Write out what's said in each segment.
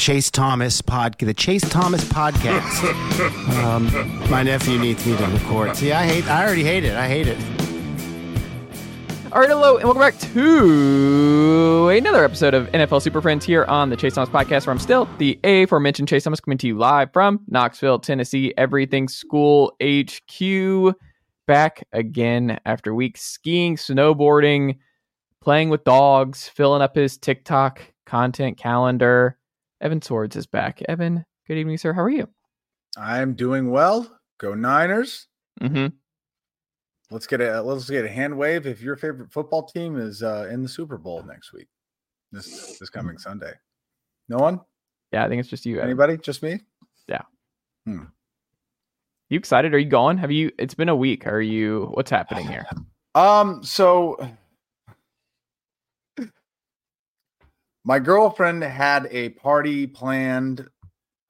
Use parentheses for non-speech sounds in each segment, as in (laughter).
Chase Thomas pod, the Chase Thomas podcast. (laughs) um, my nephew needs me to record. See, I hate. I already hate it. I hate it. All right, hello, and welcome back to another episode of NFL Super Friends here on the Chase Thomas Podcast, where I'm still the aforementioned Chase Thomas coming to you live from Knoxville, Tennessee, Everything School HQ. Back again after weeks skiing, snowboarding, playing with dogs, filling up his TikTok content calendar. Evan Sowards is back. Evan, good evening, sir. How are you? I'm doing well. Go Niners. Mm-hmm. Let's get a let's get a hand wave if your favorite football team is uh, in the Super Bowl next week. This this coming Sunday. No one? Yeah, I think it's just you. Evan. Anybody? Just me? Yeah. Hmm. You excited? Are you going? Have you? It's been a week. Are you? What's happening here? Um. So my girlfriend had a party planned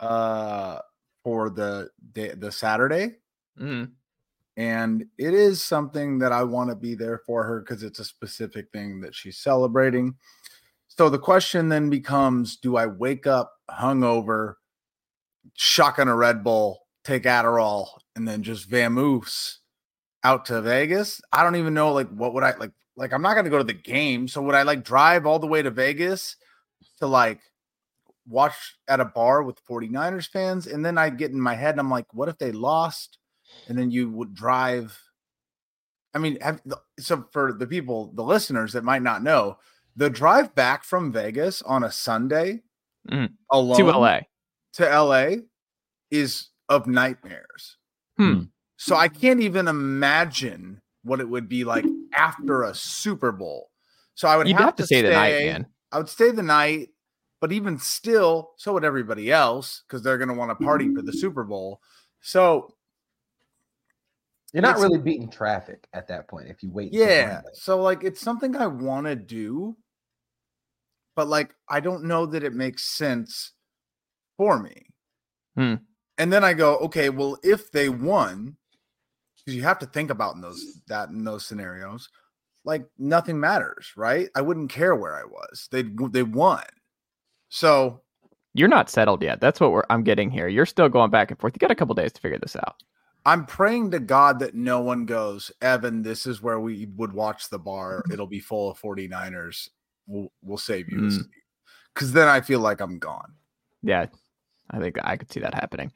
uh for the day the Saturday. Mm-hmm. and it is something that I want to be there for her because it's a specific thing that she's celebrating. So the question then becomes do I wake up hungover, shotgun a Red Bull, take Adderall, and then just vamoose out to Vegas? I don't even know like what would I like like I'm not going to go to the game, so would I like drive all the way to Vegas to like watch at a bar with 49ers fans and then I get in my head and I'm like what if they lost? and then you would drive. I mean, have, so for the people, the listeners that might not know, the drive back from Vegas on a Sunday Mhm. alone To LA. to LA is of nightmares. Hmm. So I can't even imagine what it would be like after a Super Bowl. So I would You'd have, have to stay the night, man. I would stay the night, but even still, so would everybody else because they're going to want to party for the Super Bowl. So You're not really beating traffic at that point if you wait. Yeah. So like it's something I want to do, but like I don't know that it makes sense for me. Hmm. And then I go, okay, well, if they won, because you have to think about in those that in those scenarios, like nothing matters, right? I wouldn't care where I was. They they won. So You're not settled yet. That's what we're, I'm getting here. You're still going back and forth. You got a couple days to figure this out. I'm praying to God that no one goes, Evan, this is where we would watch the bar. It'll be full of 49ers. We'll, we'll save you. Mm. Because then I feel like I'm gone. Yeah, I think I could see that happening.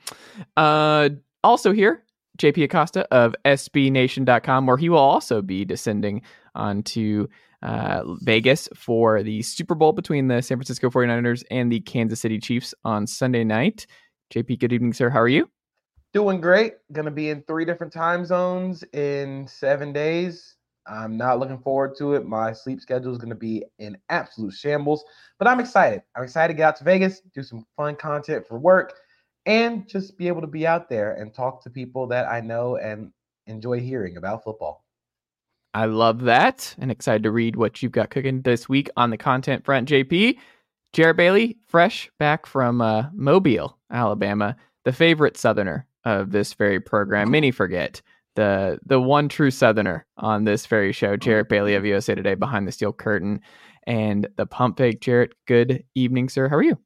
Uh, also here, JP Acosta of SBNation.com, where he will also be descending onto uh, Vegas for the Super Bowl between the San Francisco 49ers and the Kansas City Chiefs on Sunday night. JP, good evening, sir. How are you? Doing great. Going to be in three different time zones in seven days. I'm not looking forward to it. My sleep schedule is going to be in absolute shambles, but I'm excited. I'm excited to get out to Vegas, do some fun content for work, and just be able to be out there and talk to people that I know and enjoy hearing about football. I love that and excited to read what you've got cooking this week on the content front, JP. Jarrett Bailey, fresh back from uh, Mobile, Alabama, the favorite Southerner of this very program. Many forget the the one true Southerner on this very show, Jarrett Bailey of USA Today, behind the steel curtain, and the pump fake. Jarrett, good evening, sir. How are you?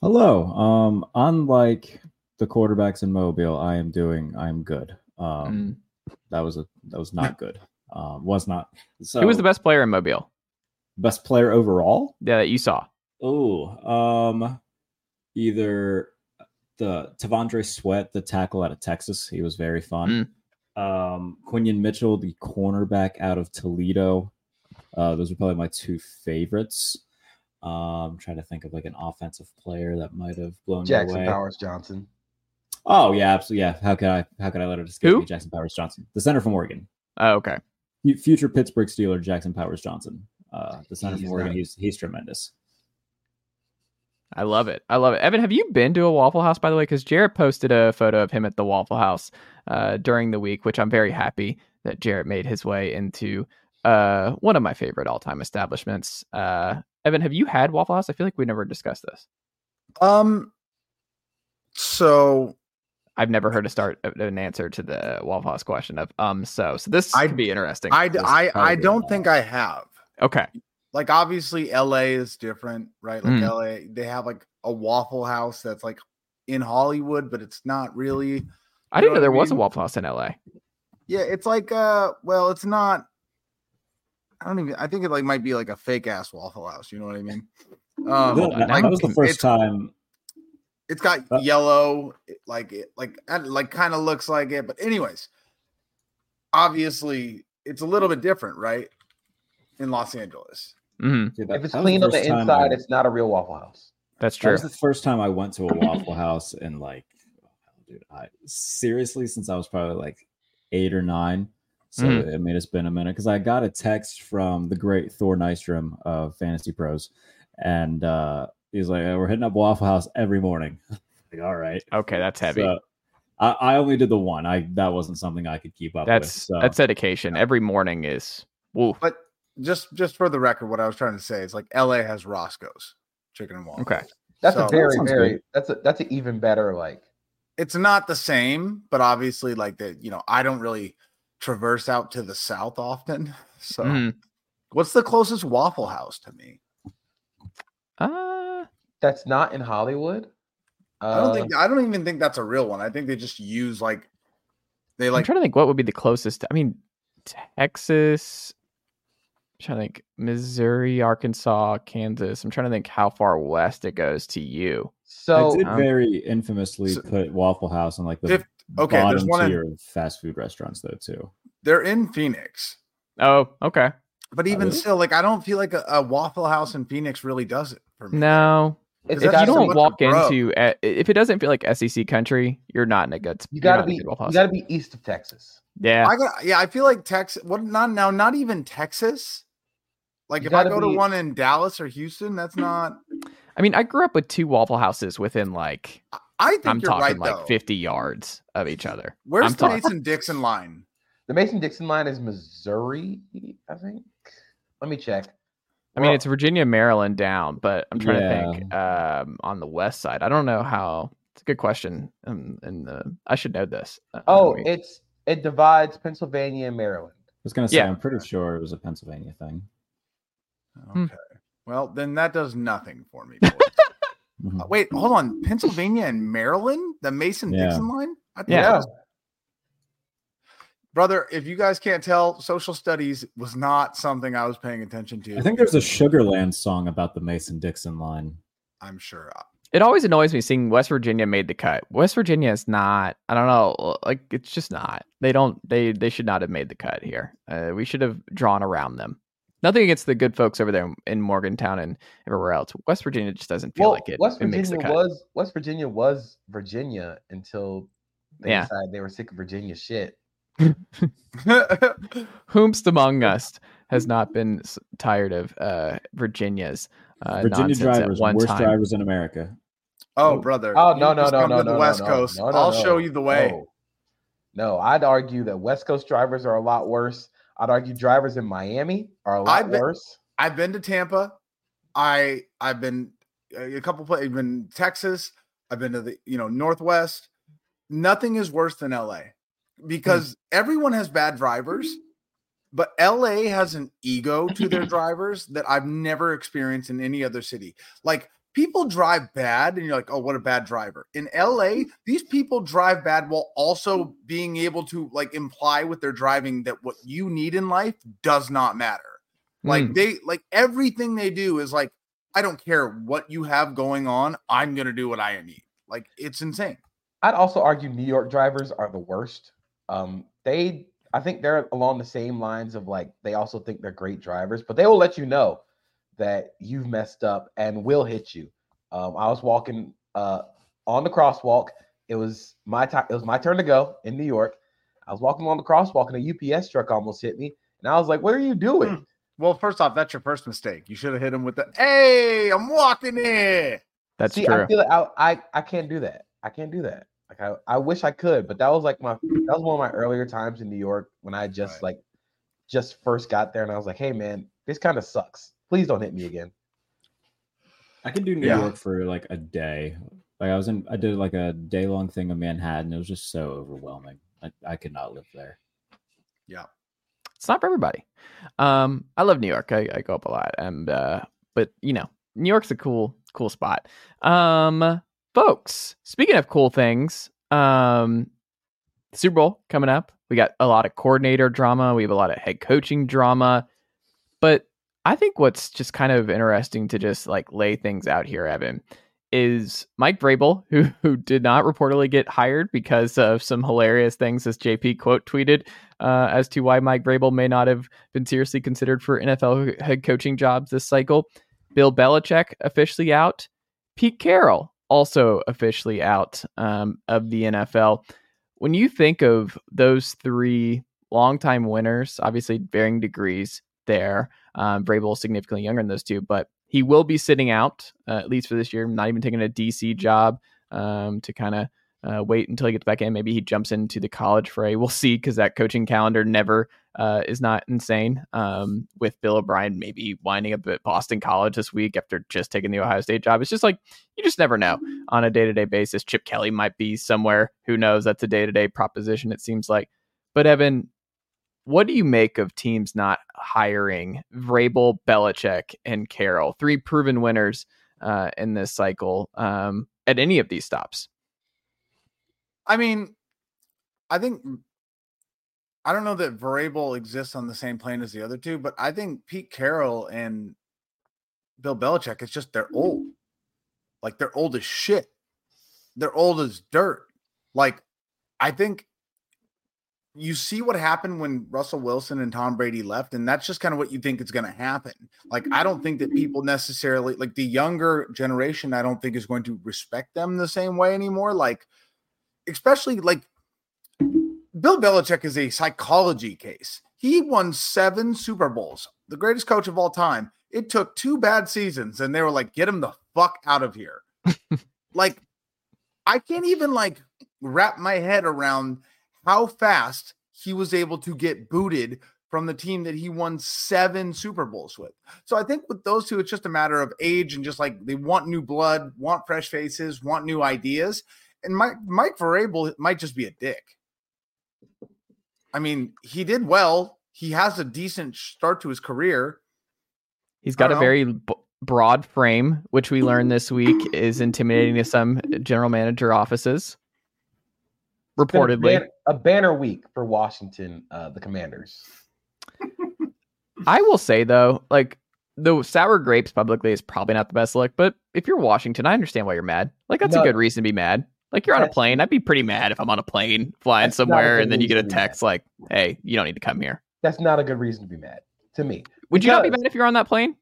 Hello. Um, unlike the quarterbacks in Mobile, I am doing. I am good. Um, that was a that was not good. Um, was not. So, Who was the best player in Mobile? best player overall? Yeah, that you saw. Oh, um, either the T'Vondre Sweat, the tackle out of Texas. He was very fun. Um, Quinyon Mitchell, the cornerback out of Toledo. Uh, those are probably my two favorites. Um, trying to think of like an offensive player that might have blown Jackson away. Powers Johnson. Oh yeah, absolutely. Yeah. How could I? How could I let it escape Who? me? Jackson Powers Johnson, the center from Oregon, Oh, okay. Fu- future Pittsburgh Steeler Jackson Powers Johnson. Uh, the center He's from Oregon. nice. He's he's tremendous. I love it. I love it. Evan, have you been to a Waffle House, by the way? Because Jarrett posted a photo of him at the Waffle House uh, during the week, which I'm very happy that Jarrett made his way into uh, one of my favorite all time establishments. Uh, Evan, have you had Waffle House? I feel like we never discussed this. Um. So I've never heard a start an answer to the Waffle House question of um so. So this I- could be interesting. I I I don't think I have. okay. Like obviously LA is different, right? Like Mm. LA, they have like a Waffle House that's like in Hollywood, but it's not really. I didn't know know there was a? Waffle House in LA. Yeah, it's like uh, well, it's not. I don't even. I think it like might be like a fake ass Waffle House. You know what I mean? (laughs) Um, That- on, that was the first it's- time. It's got Uh, yellow, like it, like like kind of looks like it. But anyways, obviously it's a little bit different, right? In Los Angeles. hmm Dude, If it's that was clean on the inside, I- it's not a real Waffle House. That's That true. was the first time I went to a Waffle House and like, dude, I seriously since I was probably like eight or nine. So Mhm. it made us been a minute because I got a text from the great Thor Nystrom of Fantasy Pros, and uh, he's like, "We're hitting up Waffle House every morning." (laughs) like, all right, Okay, that's heavy. So, I, I only did the one. I that wasn't something I could keep up that's with. So. that's dedication. Every morning is woo. But just just for the record, what I was trying to say is like LA has Roscoe's chicken and waffles. Okay. That's So- a very, sounds very good. that's a that's an even better like it's not the same, but obviously, like that, you know, I don't really traverse out to the south often. So, Mhm. what's the closest Waffle House to me? Uh, that's not in Hollywood. Uh, I don't think I don't even think that's a real one. I think they just use like they like. I'm like trying to think what would be the closest. I mean, Texas. I'm trying to think Missouri, Arkansas, Kansas. I'm trying to think how far west it goes to you. so. I did um, very infamously so- put Waffle House in like the Fif- okay, there's one in- tier of fast food restaurants though too. they're in Phoenix. Oh, okay. But even really? still, like I don't feel like a, a Waffle House in Phoenix really does it for me. No, It's if you don't what walk into if it doesn't feel like SEC country, you're not in a good. you you're gotta not in a be you gotta be east of Texas. Yeah, I got yeah, I feel like Texas what not now, not even Texas. Like You if I gotta go to one in Dallas or Houston, that's not I mean, I grew up with two Waffle Houses within like I think I'm you're talking right like though. 50 yards of each other. Where's I'm the talking- Mason Dixon line? The Mason Dixon line is Missouri, I think. Let me check. I mean, Well, it's Virginia, Maryland down, but I'm trying Yeah. to think um, on the west side. I don't know how. It's a good question. Um, and uh, I should know this. Uh, oh, let it's it divides Pennsylvania and Maryland. I was gonna say Yeah. I'm pretty sure it was a Pennsylvania thing. Hmm. Okay. Well, then that does nothing for me. (laughs) boys. Mhm. Uh, Wait, hold on. Pennsylvania and Maryland? The Mason Yeah. Dixon line? I thought Yeah. was- Brother, if you guys can't tell, social studies was not something I was paying attention to. I think there's a Sugarland song about the Mason Dixon line. I'm sure. uh, it always annoys me seeing West Virginia made the cut. West Virginia is not. I don't know. Like it's just not. They don't. They they should not have made the cut here. Uh, we should have drawn around them. Nothing against the good folks over there in Morgantown and everywhere else. West Virginia just doesn't feel Well, like it. West it makes the Virginia cut. was West Virginia was Virginia until they Yeah. decided they were sick of Virginia shit. (laughs) Whomst among us has not been tired of uh, Virginia's uh, Virginia nonsense drivers, at one worst time. drivers in America. oh, brother. Oh no no no no no the West no, Coast. no, no, I'll show you the way. No. No, I'd argue that West Coast drivers are a lot worse. I'd argue drivers in Miami are a lot I've been- worse. I've been to Tampa. I I've been uh, a couple places. I've been Texas. I've been to the you know Northwest. Nothing is worse than LA because hmm. everyone has bad drivers, but LA has an ego to their (laughs) drivers that I've never experienced in any other city. Like people drive bad, and you're like, oh, what a bad driver. In LA, these people drive bad while also being able to like imply with their driving that what you need in life does not matter. Like Mm. they like everything they do is like, I don't care what you have going on, I'm gonna do what I need. Like it's insane. I'd also argue New York drivers are the worst. Um, they, I think they're along the same lines of like they also think they're great drivers, but they will let you know that you've messed up and will hit you. Um, I was walking uh, on the crosswalk. It was my time. It was my turn to go in New York. I was walking along the crosswalk and a UPS truck almost hit me, and I was like, "What are you doing?" Well, first off, that's your first mistake. You should have hit him with the hey, I'm walking in. That's See, true. I feel like I, I I can't do that. I can't do that. Like I, I wish I could, but that was like my that was one of my earlier times in New York when I just Right. like just first got there and I was like, hey man, this kind of sucks. Please don't hit me again. I could do New Yeah. York for like a day. Like I was in, I did like a day long thing in Manhattan. It was just so overwhelming. I, I could not live there. Yeah, it's not for everybody. Um, I love New York. I, I go up a lot, and uh, but you know, New York's a cool, cool spot. Um, folks, speaking of cool things, um, Super Bowl coming up. We got a lot of coordinator drama. We have a lot of head coaching drama, but I think what's just kind of interesting to just like lay things out here, Evan, is Mike Vrabel, (laughs) who who did not reportedly get hired because of some hilarious things, as JP quote tweeted, uh, as to why Mike Vrabel may not have been seriously considered for NFL head coaching jobs this cycle. Bill Belichick officially out. Pete Carroll also officially out um, of the NFL. When you think of those three longtime winners, obviously varying degrees there, um, Vrabel is significantly younger than those two, but he will be sitting out uh, at least for this year. Not even taking a DC job um, to kind of uh, wait until he gets back in. Maybe he jumps into the college fray. We'll see because that coaching calendar never uh, is not insane. Um, with Bill O'Brien maybe winding up at Boston College this week after just taking the Ohio State job. It's just like you just never know on a day to day basis. Chip Kelly might be somewhere. Who knows? That's a day to day proposition. It seems like. But Evan, what do you make of teams not hiring Vrabel, Belichick, and Carroll, three proven winners uh, in this cycle um, at any of these stops? I mean, I think I don't know that Vrabel exists on the same plane as the other two, but I think Pete Carroll and Bill Belichick, it's just they're old. Like they're old as shit. They're old as dirt. Like I think you see what happened when Russell Wilson and Tom Brady left, and that's just kind of what you think is going to happen. Like, I don't think that people mm-hmm. necessarily, like the younger generation, I don't think is going to respect them the same way anymore. Like, especially like Bill Belichick is a psychology case. He won seven Super Bowls, the greatest coach of all time. It took two bad seasons, and they were like, get him the fuck out of here. (laughs) like, I can't even like wrap my head around how fast he was able to get booted from the team that he won seven Super Bowls with. So I think with those two, it's just a matter of age and just like they want new blood, want fresh faces, want new ideas. And Mike Mike Vrabel might just be a dick. I mean, he did well. He has a decent start to his career. He's got a know. very b- broad frame, which we learned (clears throat) this week is intimidating to some general manager offices. It's a Reportedly, a banner week for Washington, uh, the Commanders. (laughs) I will say though, like the sour grapes publicly is probably not the best look, but if you're Washington, I understand why you're mad. Like that's No. a good reason to be mad. Like you're on a plane. I'd be pretty mad if I'm on a plane flying That's not a somewhere and then you get a reason to be mad. text like, "Hey, you don't need to come here." That's not a good reason to be mad to me. Would you not be mad if you're on that plane?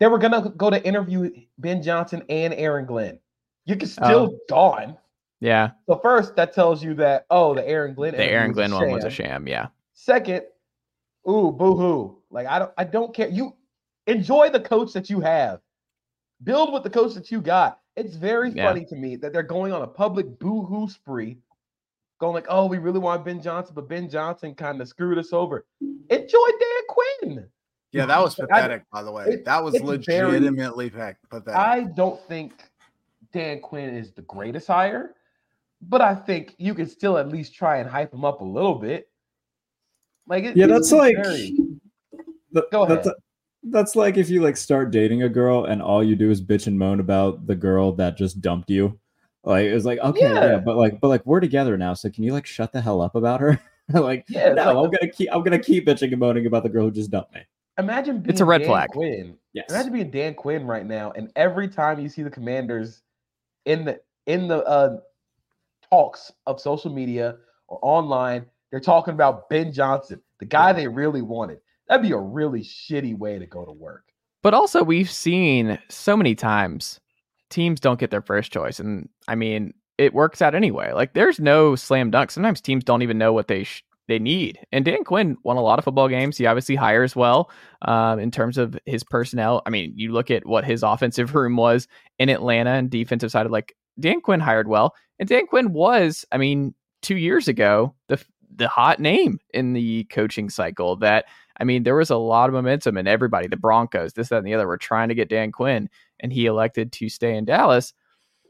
They were gonna go to interview Ben Johnson and Aaron Glenn. You can Oh. still gone. Yeah, So first, that tells you that oh, the Aaron Glenn, the Aaron Glenn one was a sham. Yeah, Second, ooh, boo hoo. Like I don't, I don't care. You enjoy the coach that you have. Build with the coach that you got. It's very Yeah. funny to me that they're going on a public boo hoo spree, going like, "Oh, we really want Ben Johnson, but Ben Johnson kind of screwed us over." Enjoy Dan Quinn. Yeah, that was (laughs) I- pathetic, by the way. it- that was legitimately very- legitimately pa- pathetic. I don't think Dan Quinn is the greatest hire, but I think you can still at least try and hype him up a little bit. Like, it, Yeah, that's like very- Th- Go That's, ahead. that's like if you like start dating a girl and all you do is bitch and moan about the girl that just dumped you. Like it's like okay, yeah. Yeah. but like but like we're together now, so can you like shut the hell up about her? (laughs) like Yeah, no, like- I'm gonna keep I'm gonna keep bitching and moaning about the girl who just dumped me. imagine being It's a red Dan flag. Quinn. Yes. Imagine being Dan Quinn right now, and every time you see the Commanders in the in the uh, talks of social media or online, they're talking about Ben Johnson, the guy they really wanted. That'd be a really shitty way to go to work. But also, we've seen so many times teams don't get their first choice, and I mean, it works out anyway. Like, there's no slam dunk. Sometimes teams don't even know what they sh- they need. And Dan Quinn won a lot of football games. He obviously hires well um, in terms of his personnel. I mean, you look at what his offensive (laughs) room was in Atlanta and defensive side. Of like Dan Quinn hired well, and Dan Quinn was, I mean, two years ago the the hot name in the coaching cycle. That I mean, there was a lot of momentum, and everybody, the Broncos, this, that, and the other, were trying to get Dan Quinn, and he elected to stay in Dallas.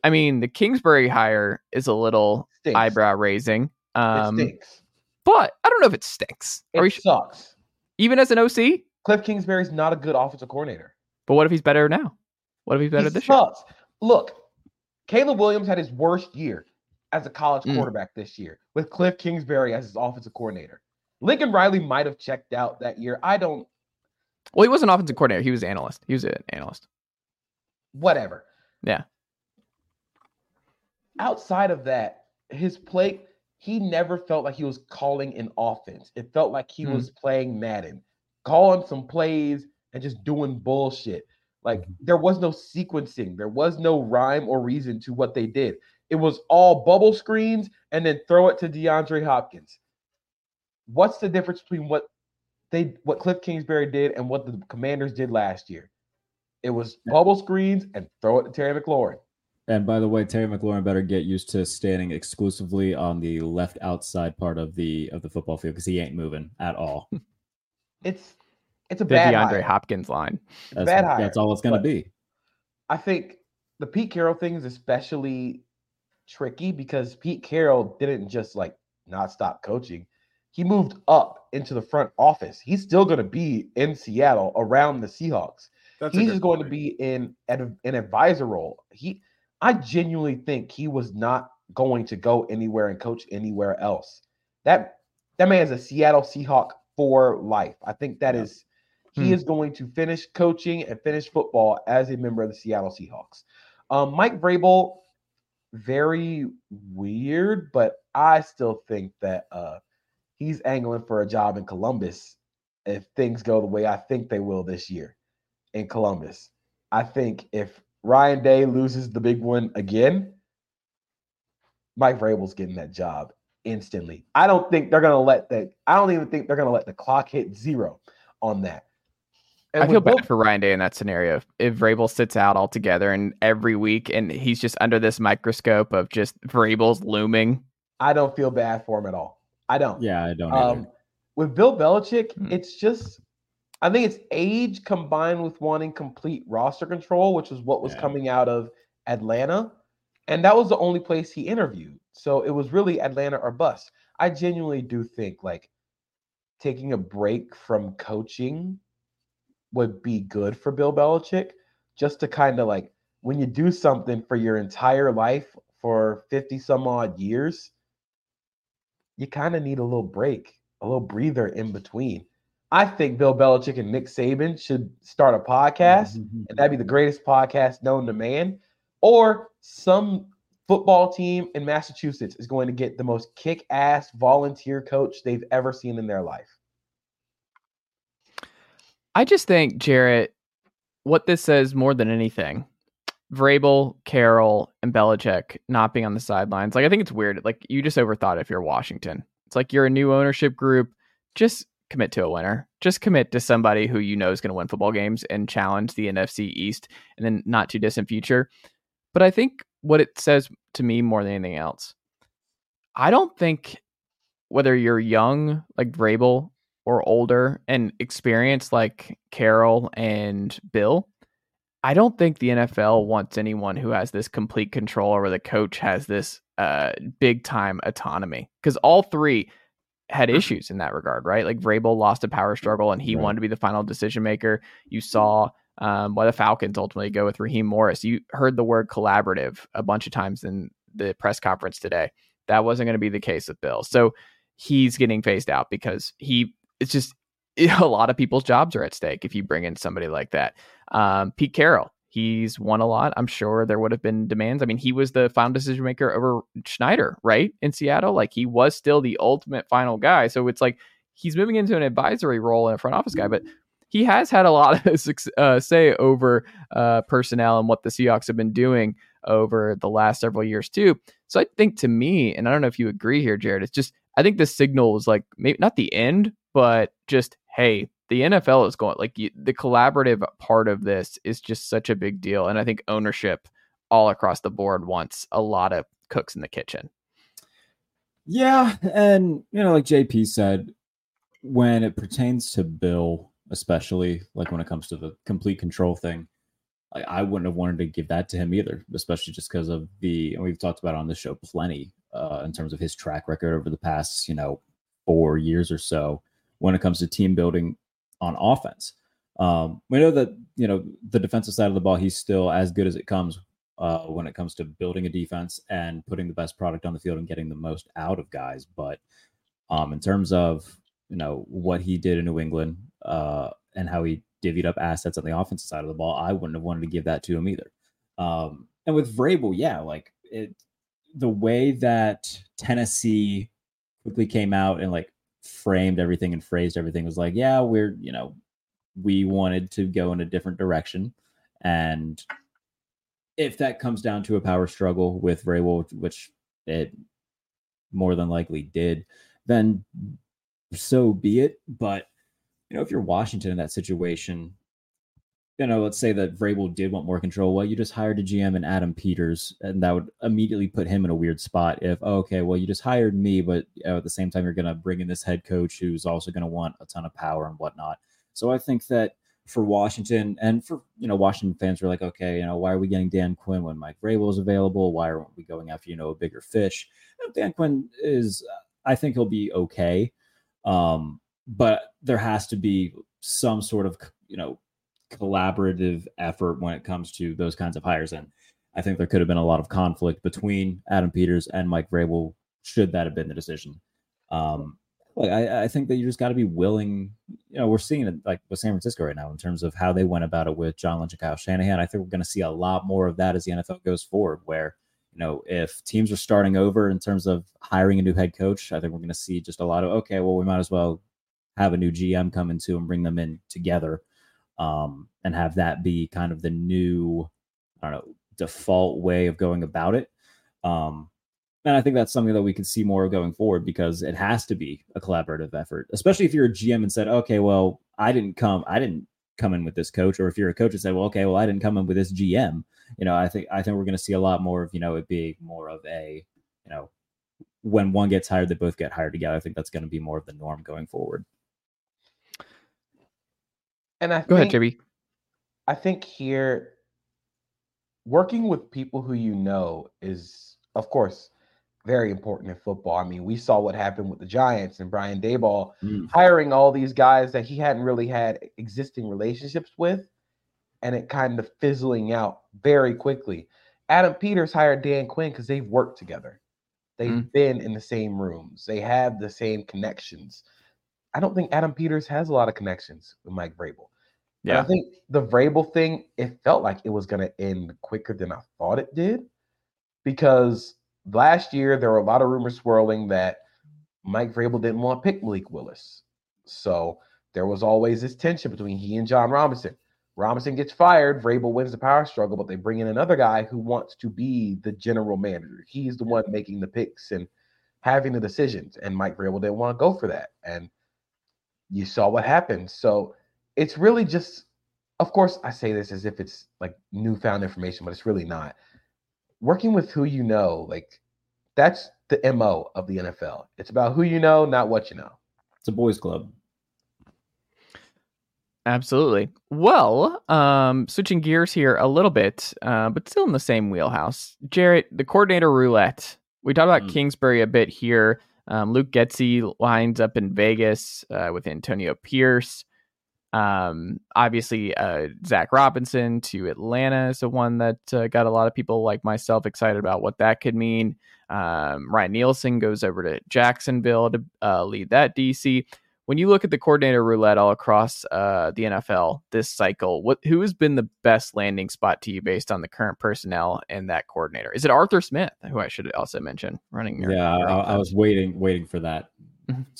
I mean, the Kingsbury hire is a little Stinks. eyebrow raising. Um, it stinks. but I don't know if it stinks. It Are we sh- sucks. even as an OC? Cliff Kingsbury's not a good offensive coordinator. But what if he's better now? What if he's better he this year? sucks. Look, Caleb Williams had his worst year as a college Mm. quarterback this year with Cliff Kingsbury as his offensive coordinator. Lincoln Riley might have checked out that year. I don't, Well, he wasn't offensive coordinator. He was an analyst. He was an analyst. whatever. Yeah. Outside of that, his play, he never felt like he was calling an offense. It felt like he Hmm. was playing Madden, calling some plays and just doing bullshit. Like mm-hmm. there was no sequencing, there was no rhyme or reason to what they did. It was all bubble screens and then throw it to DeAndre Hopkins. What's the difference between what they what Cliff Kingsbury did and what the Commanders did last year? It was bubble screens and throw it to Terry McLaurin. And by the way, Terry McLaurin better get used to standing exclusively on the left outside part of the of the football field because he ain't moving at all. (laughs) It's it's a The bad DeAndre hire. Hopkins line. That's, Bad hire, that's all it's gonna be. I think the Pete Carroll thing is especially tricky because Pete Carroll didn't just like not stop coaching. He moved up into the front office. He's still going to be in Seattle around the Seahawks. That's a He's just going to be in an, an advisor role. He, I genuinely think he was not going to go anywhere and coach anywhere else. That that man is a Seattle Seahawk for life. I think that Yeah. is he Hmm. is going to finish coaching and finish football as a member of the Seattle Seahawks. Um, Mike Vrabel, very weird, but I still think that uh, he's angling for a job in Columbus if things go the way I think they will this year in Columbus. I think if Ryan Day loses the big one again, Mike Vrabel's getting that job instantly. I don't think they're gonna let that. I don't even think they're gonna let the clock hit zero on that. And I feel with Bill- bad for Ryan Day in that scenario. If, if Vrabel sits out altogether and every week and he's just under this microscope of just Vrabel's looming. I don't feel bad for him at all. I don't. Yeah, I don't. Um, with Bill Belichick, Hmm. it's just, I think it's age combined with wanting complete roster control, which is what was Yeah. coming out of Atlanta. And that was the only place he interviewed. So it was really Atlanta or bust. I genuinely do think like taking a break from coaching would be good for Bill Belichick, just to kind of like when you do something for your entire life for 50 some odd years, you kind of need a little break, a little breather in between. I think Bill Belichick and Nick Saban should start a podcast, mm-hmm. and that'd be the greatest podcast known to man. Or some football team in Massachusetts is going to get the most kick ass volunteer coach they've ever seen in their life. I just think, Jarrett, what this says more than anything, Vrabel, Carroll, and Belichick not being on the sidelines. Like, I think it's weird. Like, you just overthought if you're Washington. It's like you're a new ownership group. Just commit to a winner. Just commit to somebody who you know is going to win football games and challenge the NFC East in the not too distant future. But I think what it says to me more than anything else, I don't think whether you're young like Vrabel or older and experienced like Carroll and Bill, I don't think the NFL wants anyone who has this complete control or the coach has this uh, big time autonomy because all three had issues in that regard, right? Like Vrabel lost a power struggle and he right. wanted to be the final decision maker. You saw um, why the Falcons ultimately go with Raheem Morris. You heard the word collaborative a bunch of times in the press conference today. That wasn't going to be the case with Bill. So he's getting phased out because he, it's just (laughs) a lot of people's jobs are at stake if you bring in somebody like that. Um, Pete Carroll, he's won a lot. I'm sure there would have been demands. I mean, he was the final decision maker over Schneider, right? In Seattle. Like he was still the ultimate final guy. So it's like he's moving into an advisory role and a front office guy, but he has had a lot of (laughs) uh, say over uh, personnel and what the Seahawks have been doing over the last several years too. So I think to me, and I don't know if you agree here, Jarrett, it's just I think the signal was like maybe not the end, but just hey, the NFL is going like the collaborative part of this is just such a big deal, and I think ownership all across the board wants a lot of cooks in the kitchen. Yeah, and you know, like JP said, when it pertains to Bill, especially like when it comes to the complete control thing, I, I wouldn't have wanted to give that to him either, especially just because of the and we've talked about on the show plenty uh, in terms of his track record over the past you know four years or so when it comes to team building on offense. Um, we know that you know the defensive side of the ball, he's still as good as it comes uh, when it comes to building a defense and putting the best product on the field and getting the most out of guys. But um, in terms of you know what he did in New England uh, and how he divvied up assets on the offensive side of the ball, I wouldn't have wanted to give that to him either. Um, and with Vrabel, yeah, like it, the way that Tennessee quickly came out and like framed everything and phrased everything was like, yeah, we're you know we wanted to go in a different direction, and if that comes down to a power struggle with Vrabel, which it more than likely did, then so be it. But you know, if you're Washington in that situation, you know, let's say that Vrabel did want more control. Well, you just hired a GM and Adam Peters, and that would immediately put him in a weird spot. If oh, okay, well, you just hired me, but you know, at the same time, you're going to bring in this head coach who's also going to want a ton of power and whatnot. So I think that for Washington and for you know Washington fans are like, okay, you know, why are we getting Dan Quinn when Mike Vrabel is available? Why aren't we going after you know a bigger fish? Dan Quinn is, I think he'll be okay. Um, but there has to be some sort of you know collaborative effort when it comes to those kinds of hires. And i think there could have been a lot of conflict between adam peters and mike vrabel should that have been the decision. Um like I, I think that you just got to be willing you know we're seeing it like with san francisco right now in terms of how they went about it with john lynch and kyle shanahan. I think we're going to see a lot more of that as the nfl goes forward where you know, if teams are starting over in terms of hiring a new head coach, I think we're going to see just a lot of okay, well, we might as well have a new GM come into and bring them in together, um, and have that be kind of the new, I don't know, default way of going about it. Um, and I think that's something that we can see more going forward because it has to be a collaborative effort, especially if you're a GM and said, okay, well, I didn't come, I didn't come in with this coach, or if you're a coach and said, well, okay, well, I didn't come in with this GM you know, I think I think we're going to see a lot more of you know it being more of a you know when one gets hired, they both get hired together. I think that's going to be more of the norm going forward. And I go think, ahead, JP. I think here, working with people who you know is, of course, very important in football. I mean, we saw what happened with the Giants and Brian Daboll mm. hiring all these guys that he hadn't really had existing relationships with and it kind of fizzling out very quickly. Adam Peters hired Dan Quinn because they've worked together. They've mm been in the same rooms. They have the same connections. I don't think Adam Peters has a lot of connections with Mike Vrabel. Yeah. I think the Vrabel thing, it felt like it was going to end quicker than I thought it did because last year there were a lot of rumors swirling that Mike Vrabel didn't want to pick Malik Willis. So there was always this tension between he and Jon Robinson. Robinson gets fired. Vrabel wins the power struggle, but they bring in another guy who wants to be the general manager. He's the one making the picks and having the decisions. And Mike Vrabel didn't want to go for that. And you saw what happened. So it's really just, of course, I say this as if it's like newfound information, but it's really not. Working with who you know, like that's the MO of the NFL. It's about who you know, not what you know. It's a boys' club. Absolutely. Well, um, switching gears here a little bit, uh, but still in the same wheelhouse. Jarrett, the coordinator roulette. We talked about Mm. Kingsbury a bit here. Um, Luke Getsy lines up in Vegas uh, with Antonio Pierce. Um, obviously, uh, Zac Robinson to Atlanta is the one that uh, got a lot of people like myself excited about what that could mean. Um, Ryan Nielsen goes over to Jacksonville to uh, lead that DC when you look at the coordinator roulette all across uh, the NFL this cycle, what who has been the best landing spot to you based on the current personnel and that coordinator? Is it Arthur Smith, who I should also mention, running? Your, yeah, I, I was waiting, waiting for that.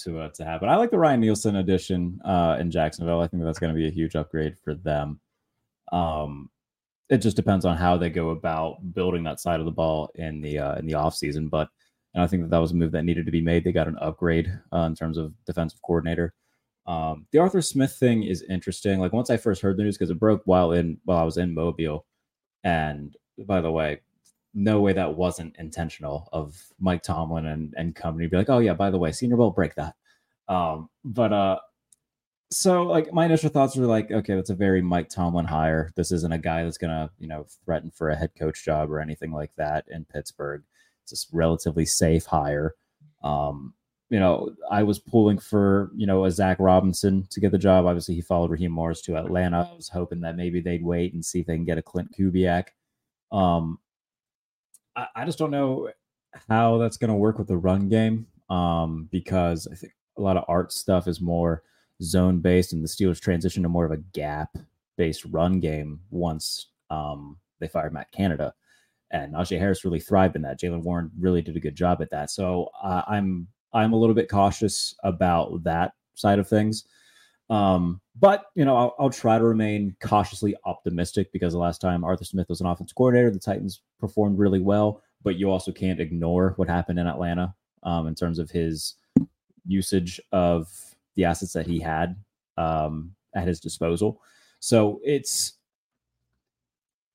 To uh, to happen. I like the Ryan Nielsen addition uh, in Jacksonville. I think that's going to be a huge upgrade for them. Um, it just depends on how they go about building that side of the ball in the uh, in the off season. But and I think that that was a move that needed to be made. They got an upgrade uh, in terms of defensive coordinator. Um, the Arthur Smith thing is interesting. Like once I first heard the news, because it broke while in while I was in Mobile, and by the way, no way that wasn't intentional of Mike Tomlin and and company. Be like, oh yeah, by the way, Senior Bowl break that. Um, but uh, so like my initial thoughts were like, okay, that's a very Mike Tomlin hire. This isn't a guy that's gonna you know threaten for a head coach job or anything like that in Pittsburgh. It's a relatively safe hire. Um, you know, I was pulling for, you know, a Zac Robinson to get the job. Obviously, he followed Raheem Morris to Atlanta. I was hoping that maybe they'd wait and see if they can get a Klint Kubiak. Um, I, I just don't know how that's going to work with the run game um, because I think a lot of art stuff is more zone based, and the Steelers transition to more of a gap based run game once um, they fired Matt Canada. And Najee Harris really thrived in that. Jaylen Warren really did a good job at that. So uh, I'm I'm a little bit cautious about that side of things. Um, but you know, I'll, I'll try to remain cautiously optimistic because the last time Arthur Smith was an offensive coordinator, the Titans performed really well. But you also can't ignore what happened in Atlanta um, in terms of his usage of the assets that he had um, at his disposal. So it's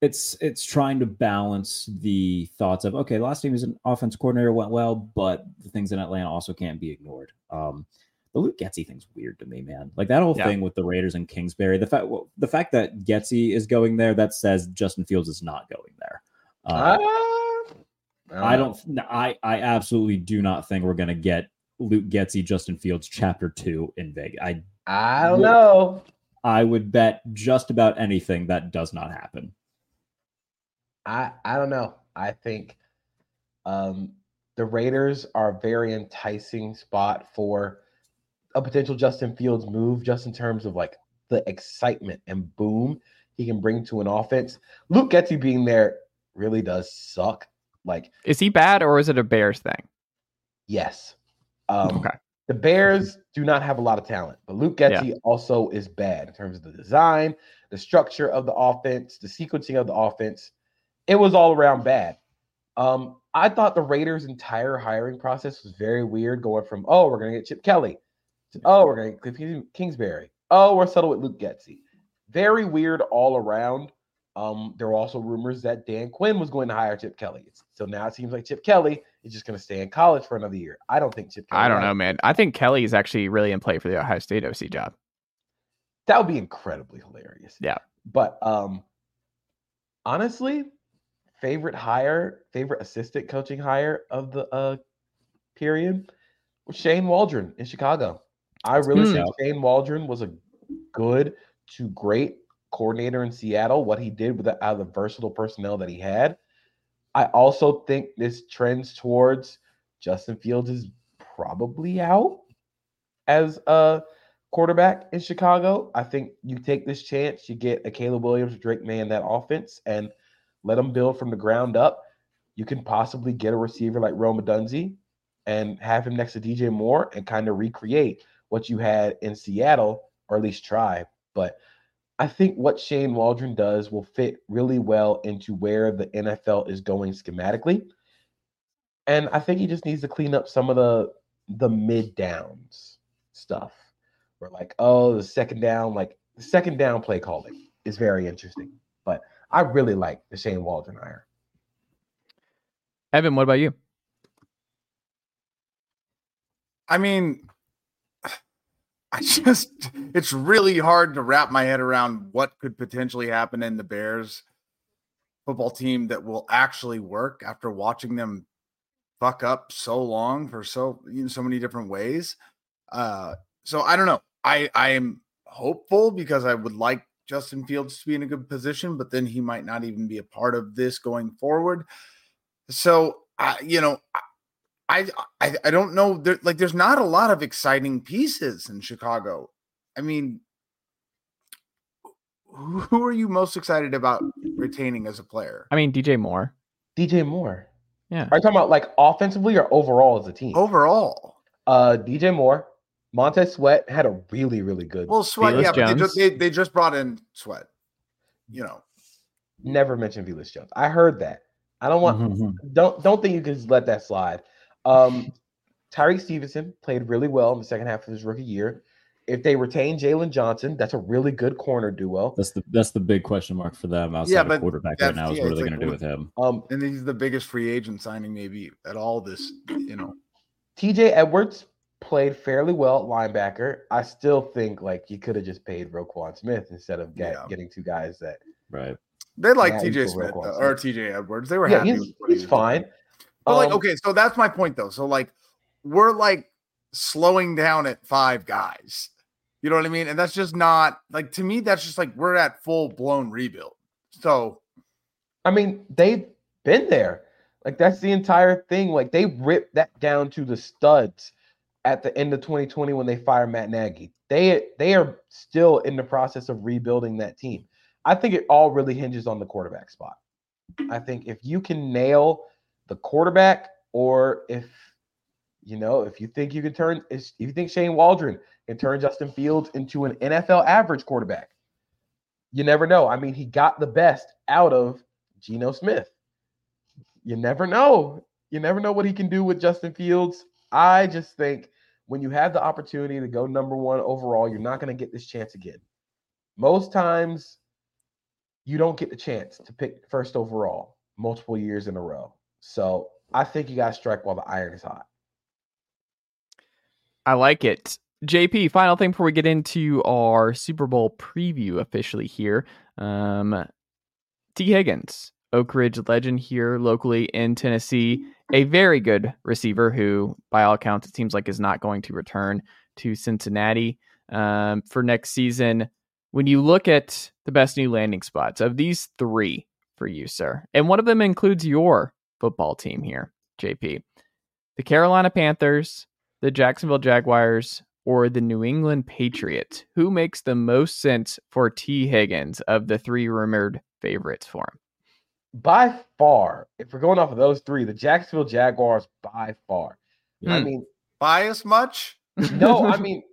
it's it's trying to balance the thoughts of okay, last time he was an offense coordinator went well, but the things in Atlanta also can't be ignored. Um, the Luke Getsy thing's weird to me, man. Like that whole Yeah. thing with the Raiders and Kingsbury. The fact well, the fact that Getsy is going there that says Justin Fields is not going there. Uh, Ah, I don't. I I absolutely do not think we're gonna get Luke Getsy, Justin Fields, Chapter Two in Vegas. I I don't know. I would bet just about anything that does not happen. I I don't know. I think um, the Raiders are a very enticing spot for a potential Justin Fields move, just in terms of like the excitement and boom he can bring to an offense. Luke Getsy being there really does suck. Like, Is he bad or is it a Bears thing? yes, um, Okay. the Bears do not have a lot of talent, but Luke Getsy also is bad in terms of the design, the structure of the offense, the sequencing of the offense. It was all around bad. Um, I thought the Raiders' entire hiring process was very weird, going from oh we're gonna get Chip Kelly, oh we're gonna Cliff Kingsbury, oh we're settled with Luke Getsy. Very weird all around. Um, there were also rumors that Dan Quinn was going to hire Chip Kelly. So now it seems like Chip Kelly is just going to stay in college for another year. I don't think Chip. Kelly I don't know, man. I think Kelly is actually really in play for the Ohio State OC job. That would be incredibly hilarious. Yeah. But um honestly, favorite hire, favorite assistant coaching hire of the uh period was Shane Waldron in Chicago. I really Hmm. think Shane Waldron was a good to great coordinator in Seattle. What he did with the, out of the versatile personnel that he had. I also think this trends towards Justin Fields is probably out as a quarterback in Chicago. I think you take this chance, you get a Caleb Williams, Drake Maye in that offense, and let them build from the ground up. You can possibly get a receiver like Rome Odunze and have him next to DJ Moore and kind of recreate what you had in Seattle, or at least try. But I think what Shane Waldron does will fit really well into where the NFL is going schematically. And I think he just needs to clean up some of the the mid downs stuff. Where like, oh, the second down, like the second down play calling is very interesting. But I really like the Shane Waldron hire. Evan, what about you? I mean, I just it's really hard to wrap my head around what could potentially happen in the Bears football team that will actually work after watching them fuck up so long for so know, so many different ways. Uh so I don't know. I I am hopeful because I would like Justin Fields to be in a good position, but then he might not even be a part of this going forward. So I you know I I, I don't know there, like there's not a lot of exciting pieces in Chicago. I mean who are you most excited about retaining as a player? I mean, DJ Moore. DJ Moore. Yeah. Are you talking about like offensively or overall as a team? Overall. Uh, DJ Moore, Montez Sweat had a really, really good. Well, Sweat, Velus yeah, but they just, they, they just brought in Sweat. You know, Never mentioned Velus Jones. I heard that. I don't want. Mhm. Don't don't think you can just let that slide. Um, Tyrique Stevenson played really well in the second half of his rookie year. If they retain Jaylon Johnson, that's a really good corner duo. That's the that's the big question mark for them outside Yeah, of but quarterback right now. Is yeah, what are they like, going to do with him? Um, and he's the biggest free agent signing maybe at all this, you know. TJ Edwards played fairly well at linebacker. I still think like you could have just paid Roquan Smith instead of get, Yeah. getting two guys that Right. They like TJ Smith Roquan or TJ Edwards. They were yeah, happy he's, with what he he's was doing. But like, Um, okay, so that's my point though. So like we're like slowing down at five guys. You know what I mean? And that's just not like to me, that's just like we're at full blown rebuild. So I mean, they've been there. Like that's the entire thing. Like they ripped that down to the studs at the end of 2020 when they fired Matt Nagy. They they are still in the process of rebuilding that team. I think it all really hinges on the quarterback spot. I think if you can nail the quarterback, or if you know, if you think you can turn, if you think Shane Waldron can turn Justin Fields into an NFL average quarterback, you never know. I mean, he got the best out of Geno Smith. You never know. You never know what he can do with Justin Fields. I just think when you have the opportunity to go number one overall, you're not going to get this chance again. Most times, you don't get the chance to pick first overall multiple years in a row. So I think you got to strike while the iron is hot. I like it. JP, final thing before we get into our Super Bowl preview officially here. Um, Tee Higgins, Oak Ridge legend here locally in Tennessee, a very good receiver who, by all accounts, it seems like is not going to return to Cincinnati um, for next season. When you look at the best new landing spots of these three for you, sir, and one of them includes your football team here, JP, the Carolina Panthers, the Jacksonville Jaguars, or the New England Patriots? Who makes the most sense for Tee Higgins of the three rumored favorites for him? By far, if we're going off of those three, the Jacksonville Jaguars by far. I Hmm. mean, bias much? no, I (laughs) mean,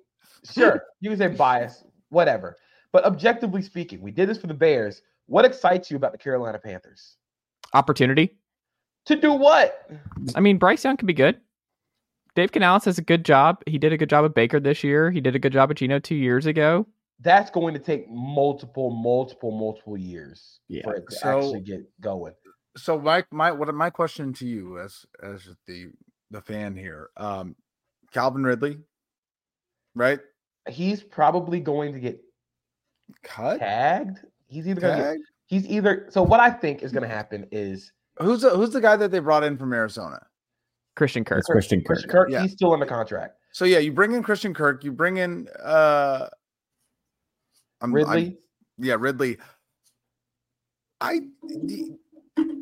sure, you can say bias, whatever. But objectively speaking, we did this for the Bears. What excites you about the Carolina Panthers? Opportunity. To do what? I mean, Bryce Young can be good. Dave Canales has a good job. He did a good job at Baker this year. He did a good job at Geno two years ago. That's going to take multiple, multiple, multiple years Yeah. for it to So- actually get going. So my my what my question to you as as the the fan here, um, Calvin Ridley, right? He's probably going to get Cut. tagged. He's either going to get, he's either so what I think is going to happen is Who's the, who's the guy that they brought in from Arizona? Christian Kirk. It's Christian Kirk. Christian Kirk, Yeah. he's still in the contract. So yeah, you bring in Christian Kirk, you bring in uh I'm, I'm- Ridley, yeah, Ridley. I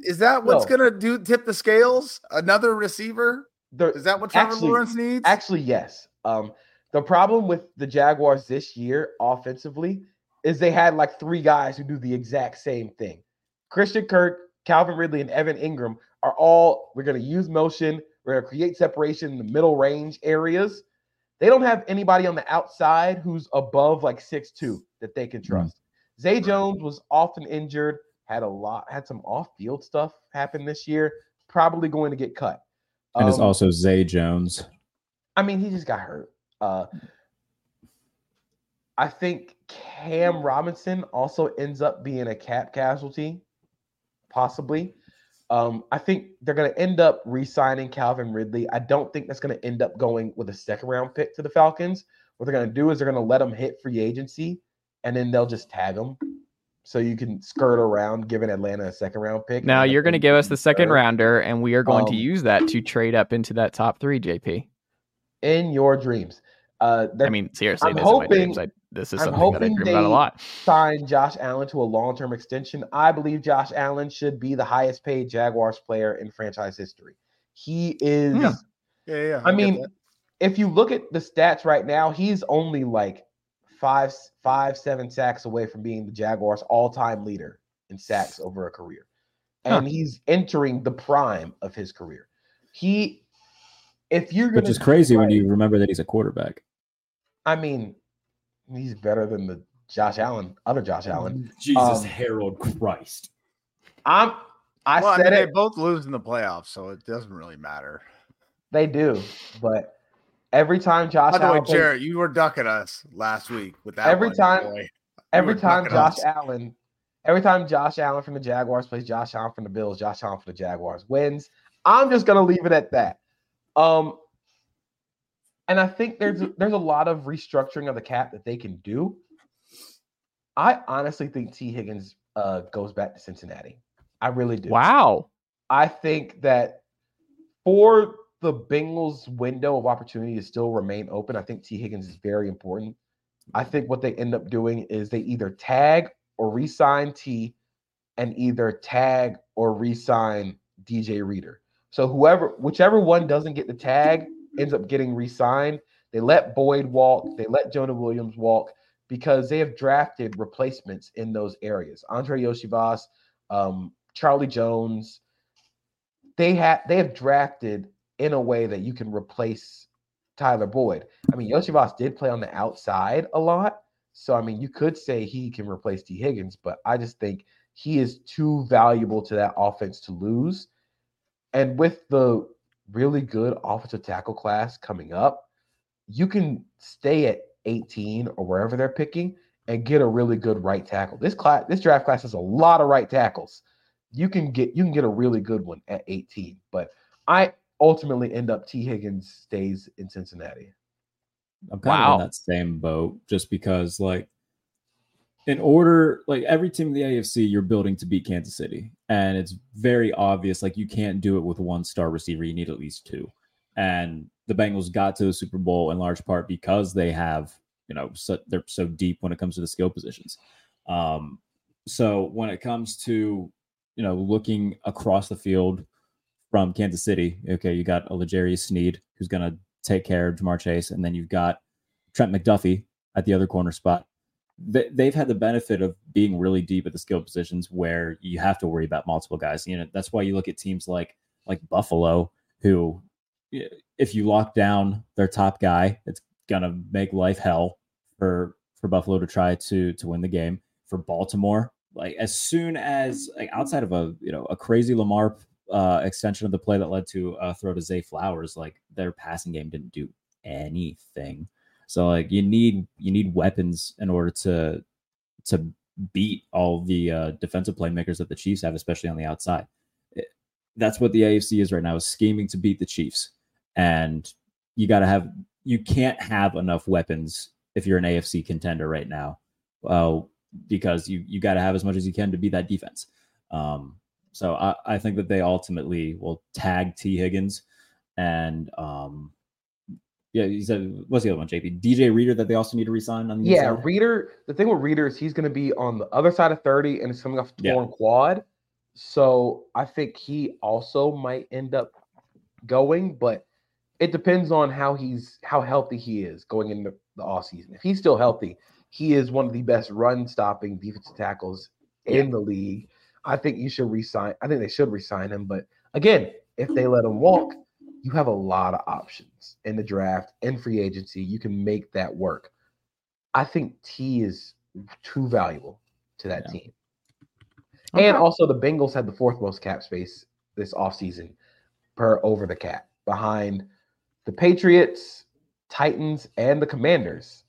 is that what's No. gonna do tip the scales? Another receiver? the, Is that what Trevor Actually- Lawrence needs? Actually, yes. Um, the problem with the Jaguars this year offensively is they had like three guys who do the exact same thing. Christian Kirk, Calvin Ridley, and Evan Engram are all we're going to use motion. We're going to create separation in the middle range areas. They don't have anybody on the outside who's above like six two that they can trust. Zay Jones was often injured, had a lot, had some off-field stuff happen this year. Probably going to get cut. And it's Um, also Zay Jones. I mean, he just got hurt. Uh, I think Cam Robinson also ends up being a cap casualty, possibly. Um, I think they're going to end up re-signing Calvin Ridley. I don't think that's going to end up going with a second round pick to the Falcons. What they're going to do is they're going to let him hit free agency, and then they'll just tag him, so you can skirt around giving Atlanta a second round pick. Now you're going to give us the second third. rounder, and we are going to Um, use that to trade up into that top three. JP. in your dreams. Uh, I mean, seriously, I'm hoping- dreams. I, this is I'm something that I hoping dream about a they- lot. sign Josh Allen to a long-term extension. I believe Josh Allen should be the highest paid Jaguars player in franchise history. He is. Yeah. Yeah, yeah. I get mean, if you look at the stats right now, he's only like five, five, seven sacks away from being the Jaguars' all-time leader in sacks over a career, Huh. and he's entering the prime of his career. He, if you're going Which is crazy when you remember that he's a quarterback. I mean, he's better than the Josh Allen, other Josh Allen. Jesus Um, Harold Christ. I'm. I well, I said mean, they both lose in the playoffs, so it doesn't really matter. They do, but every time Josh By the way, Allen, plays- Jarrett, you were ducking us last week with that. Every one, time- boy. every time Josh us. Allen, every time Josh Allen from the Jaguars plays Josh Allen from the Bills, Josh Allen from the Jaguars wins. I'm just gonna leave it at that. Um, and I think there's there's a lot of restructuring of the cap that they can do. I honestly think Tee Higgins uh, goes back to Cincinnati. I really do. Wow. I think that for the Bengals' window of opportunity to still remain open, I think Tee Higgins is very important. I think what they end up doing is they either tag or re-sign Tee, and either tag or re-sign DJ Reader. So whoever, whichever one doesn't get the tag, ends up getting re-signed. They let Boyd walk. They let Jonah Williams walk because they have drafted replacements in those areas. Andrei Iosivas, um, Charlie Jones. They have they have drafted in a way that you can replace Tyler Boyd. I mean, Yoshivas did play on the outside a lot, so I mean, you could say he can replace Tee Higgins, but I just think he is too valuable to that offense to lose. And with the really good offensive tackle class coming up, you can stay at 18 or wherever they're picking and get a really good right tackle. This class, this draft class has a lot of right tackles. You can get you can get a really good one at 18. But I ultimately end up Tee Higgins stays in Cincinnati. I'm kind Wow. of in that same boat just because, like, in order, like every team in the AFC, you're building to beat Kansas City, and it's very obvious. Like, you can't do it with one star receiver; you need at least two. And the Bengals got to the Super Bowl in large part because they have, you know, so, they're so deep when it comes to the skill positions. Um, so when it comes to, you know, looking across the field from Kansas City, okay, you got a Sneed who's going to take care of Ja'Marr Chase, and then you've got Trent McDuffie at the other corner spot. They, they've had the benefit of being really deep at the skill positions where you have to worry about multiple guys. You know, that's why you look at teams like like Buffalo, who, if you lock down their top guy, it's gonna make life hell for for Buffalo to try to to win the game. For Baltimore, like as soon as like outside of a you know a crazy Lamar uh, extension of the play that led to a throw to Zay Flowers, like their passing game didn't do anything. So like you need you need weapons in order to to beat all the uh, defensive playmakers that the Chiefs have, especially on the outside. It- that's what the AFC is right now: is scheming to beat the Chiefs, and you got to have you can't have enough weapons if you're an AFC contender right now, uh, because you you got to have as much as you can to beat that defense. Um, so I, I think that they ultimately will tag Tee Higgins and um yeah, he said what's the other one, JP? DJ Reader that they also need to resign on the Yeah, inside? Reader. The thing with Reader is he's going to be on the other side of 30 and it's coming off Yeah. torn quad. So I think he also might end up going, but it depends on how he's how healthy he is going into the off season. If he's still healthy, he is one of the best run stopping defensive tackles in the league. I think you should resign. I think they should resign him. But again, if they let him walk, you have a lot of options in the draft and free agency. You can make that work. I think Tee is too valuable to that Yeah. team. And also the Bengals had the fourth most cap space this offseason per over the cap behind the Patriots, Titans, and the Commanders.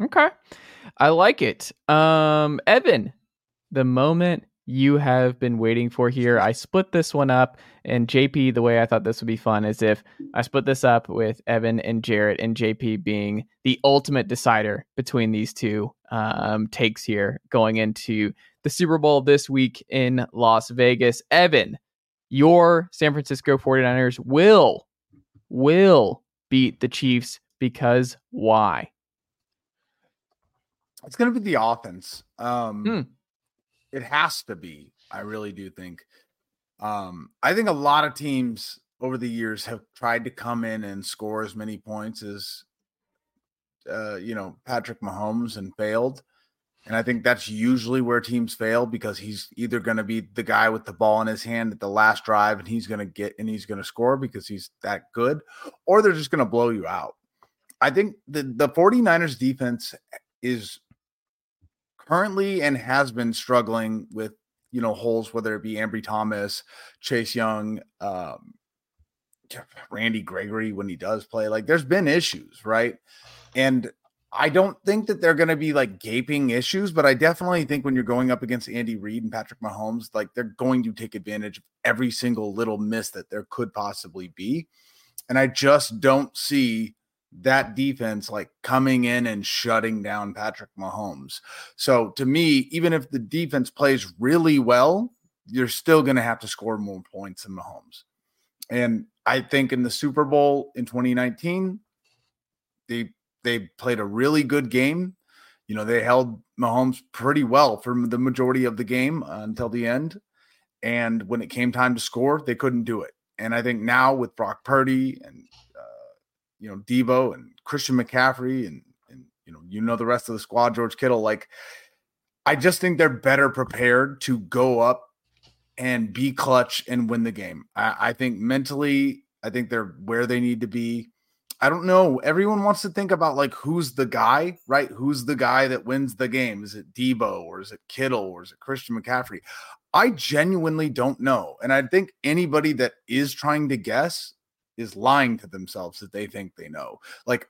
Okay. I like it. Um, Evan, the moment you have been waiting for here. I split this one up, and JP, the way I thought this would be fun is if I split this up with Evan and Jarrett, and JP being the ultimate decider between these two um, takes here going into the Super Bowl this week in Las Vegas. Evan, your San Francisco 49ers will, will beat the Chiefs because why? It's going to be the offense. Um, Hmm. It has to be. I really do think. Um, I think a lot of teams over the years have tried to come in and score as many points as, uh, you know, Patrick Mahomes and failed. And I think that's usually where teams fail because he's either going to be the guy with the ball in his hand at the last drive and he's going to get and he's going to score because he's that good, or they're just going to blow you out. I think the, the 49ers defense is currently and has been struggling with you know holes, whether it be Ambry Thomas, Chase Young, um, Randy Gregory when he does play. Like there's been issues, right? And I don't think that they're going to be like gaping issues, but I definitely think when you're going up against Andy Reid and Patrick Mahomes, like they're going to take advantage of every single little miss that there could possibly be. And I just don't see that defense like coming in and shutting down Patrick Mahomes. So to me, even if the defense plays really well, you're still going to have to score more points than Mahomes. And I think in the Super Bowl in 2019, they they played a really good game. You know, they held Mahomes pretty well for the majority of the game uh, until the end. And when it came time to score, they couldn't do it. And I think now with Brock Purdy and you know Deebo and Christian McCaffrey and and you know you know the rest of the squad, George Kittle, like I just think they're better prepared to go up and be clutch and win the game. I, I think mentally, I think they're where they need to be. I don't know. Everyone wants to think about like who's the guy, right? Who's the guy that wins the game? Is it Deebo or is it Kittle or is it Christian McCaffrey? I genuinely don't know. And I think anybody that is trying to guess is lying to themselves that they think they know. Like,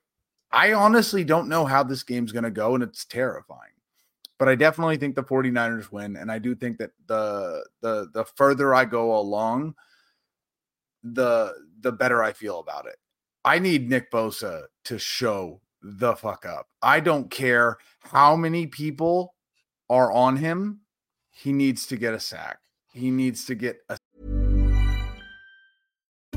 I honestly don't know how this game's going to go, and it's terrifying. But I definitely think the 49ers win. And I do think that the the the further I go along, the the better I feel about it. I need Nick Bosa to show the fuck up. I don't care how many people are on him. He needs to get a sack. He needs to get a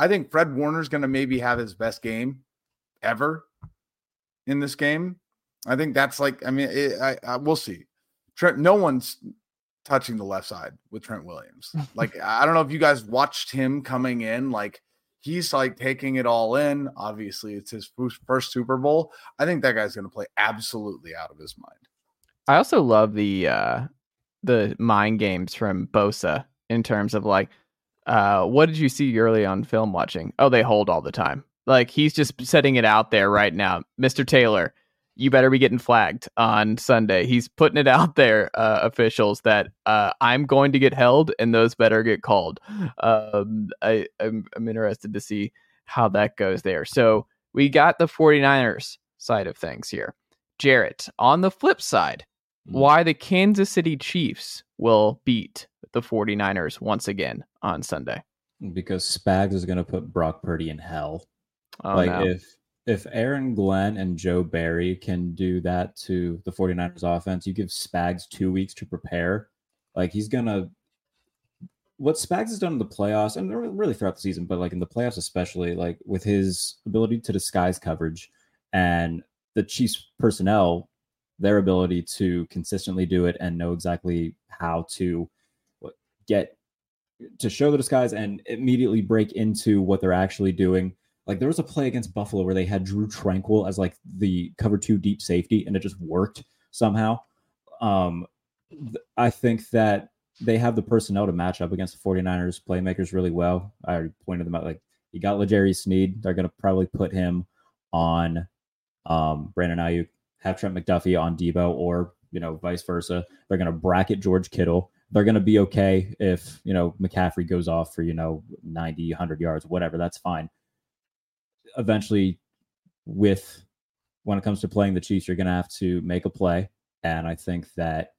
I think Fred Warner's going to maybe have his best game ever in this game. I think that's like, I mean, it, I, I we'll see. Trent, no one's touching the left side with Trent Williams. (laughs) Like, I don't know if you guys watched him coming in. Like, he's like taking it all in. Obviously, it's his first, first Super Bowl. I think that guy's going to play absolutely out of his mind. I also love the uh the mind games from Bosa in terms of like uh what did you see early on film watching? Oh, they hold all the time. Like he's just setting it out there right now. Mr. Taylor, you better be getting flagged on Sunday. He's putting it out there, uh, officials, that uh, I'm going to get held and those better get called. Um, I, I'm, I'm interested to see how that goes there. So we got the 49ers side of things here. Jarrett, on the flip side, why the Kansas City Chiefs will beat the 49ers once again on Sunday. because Spags is going to put Brock Purdy in hell. Oh, like no. if if Aaron Glenn and Joe Barry can do that to the 49ers offense, you give Spags two weeks to prepare. Like he's gonna what Spags has done in the playoffs and really throughout the season, but like in the playoffs especially, like with his ability to disguise coverage and the Chiefs personnel, their ability to consistently do it and know exactly how to get to show the disguise and immediately break into what they're actually doing. Like there was a play against Buffalo where they had Drue Tranquill as like the cover two deep safety and it just worked somehow. Um, I think that they have the personnel to match up against the 49ers playmakers really well. I already pointed them out. Like you got L'Jarius Sneed. They're going to probably put him on um, Brandon Aiyuk, have Trent McDuffie on Deebo, or you know vice versa. They're going to bracket George Kittle. They're going to be okay if you know McCaffrey goes off for you know 90, 100 yards, whatever. That's fine. Eventually, with when it comes to playing the Chiefs, you're going to have to make a play, and I think that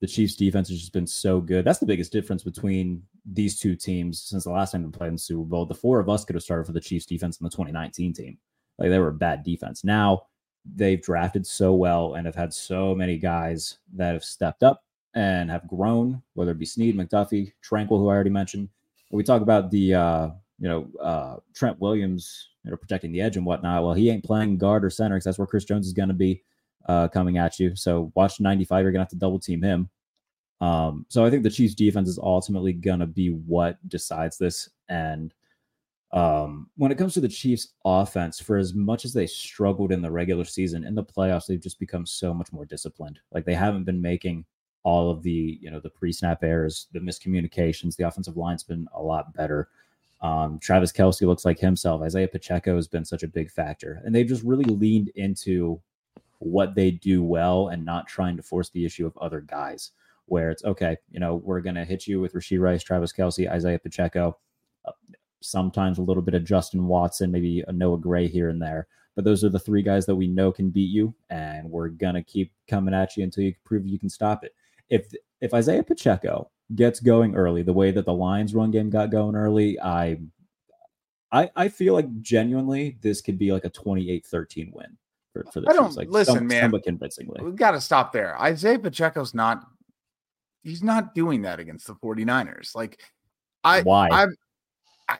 the Chiefs defense has just been so good. That's the biggest difference between these two teams since the last time they played in the Super Bowl. The four of us could have started for the Chiefs defense in the 2019 team. Like they were a bad defense. Now they've drafted so well and have had so many guys that have stepped up and have grown, whether it be Sneed, McDuffie, Tranquill, who I already mentioned. When we talk about the uh, you know, uh, Trent Williams, you know, protecting the edge and whatnot. Well, he ain't playing guard or center because that's where Chris Jones is going to be uh, coming at you. So watch 95. You're going to have to double team him. Um, so I think the Chiefs defense is ultimately going to be what decides this. And um, when it comes to the Chiefs offense, for as much as they struggled in the regular season, in the playoffs, they've just become so much more disciplined. Like they haven't been making all of the, you know, the pre-snap errors, the miscommunications. The offensive line's been a lot better. Um, Travis Kelce looks like himself. Isaiah Pacheco has been such a big factor, and they've just really leaned into what they do well and not trying to force the issue of other guys where it's okay, you know, we're to hit you with Rashee Rice, Travis Kelce, Isaiah Pacheco, uh, sometimes a little bit of Justin Watson, maybe a Noah Gray here and there. But those are the three guys that we know can beat you, and we're gonna keep coming at you until you prove you can stop it. If if Isaiah Pacheco gets going early, the way that the Lions run game got going early, I I, I feel like genuinely this could be like a 28-13 win for, for the I don't Like listen, some, man. somewhat convincingly. We've got to stop there. Isaiah Pacheco's not he's not doing that against the 49ers. Like I Why? I I,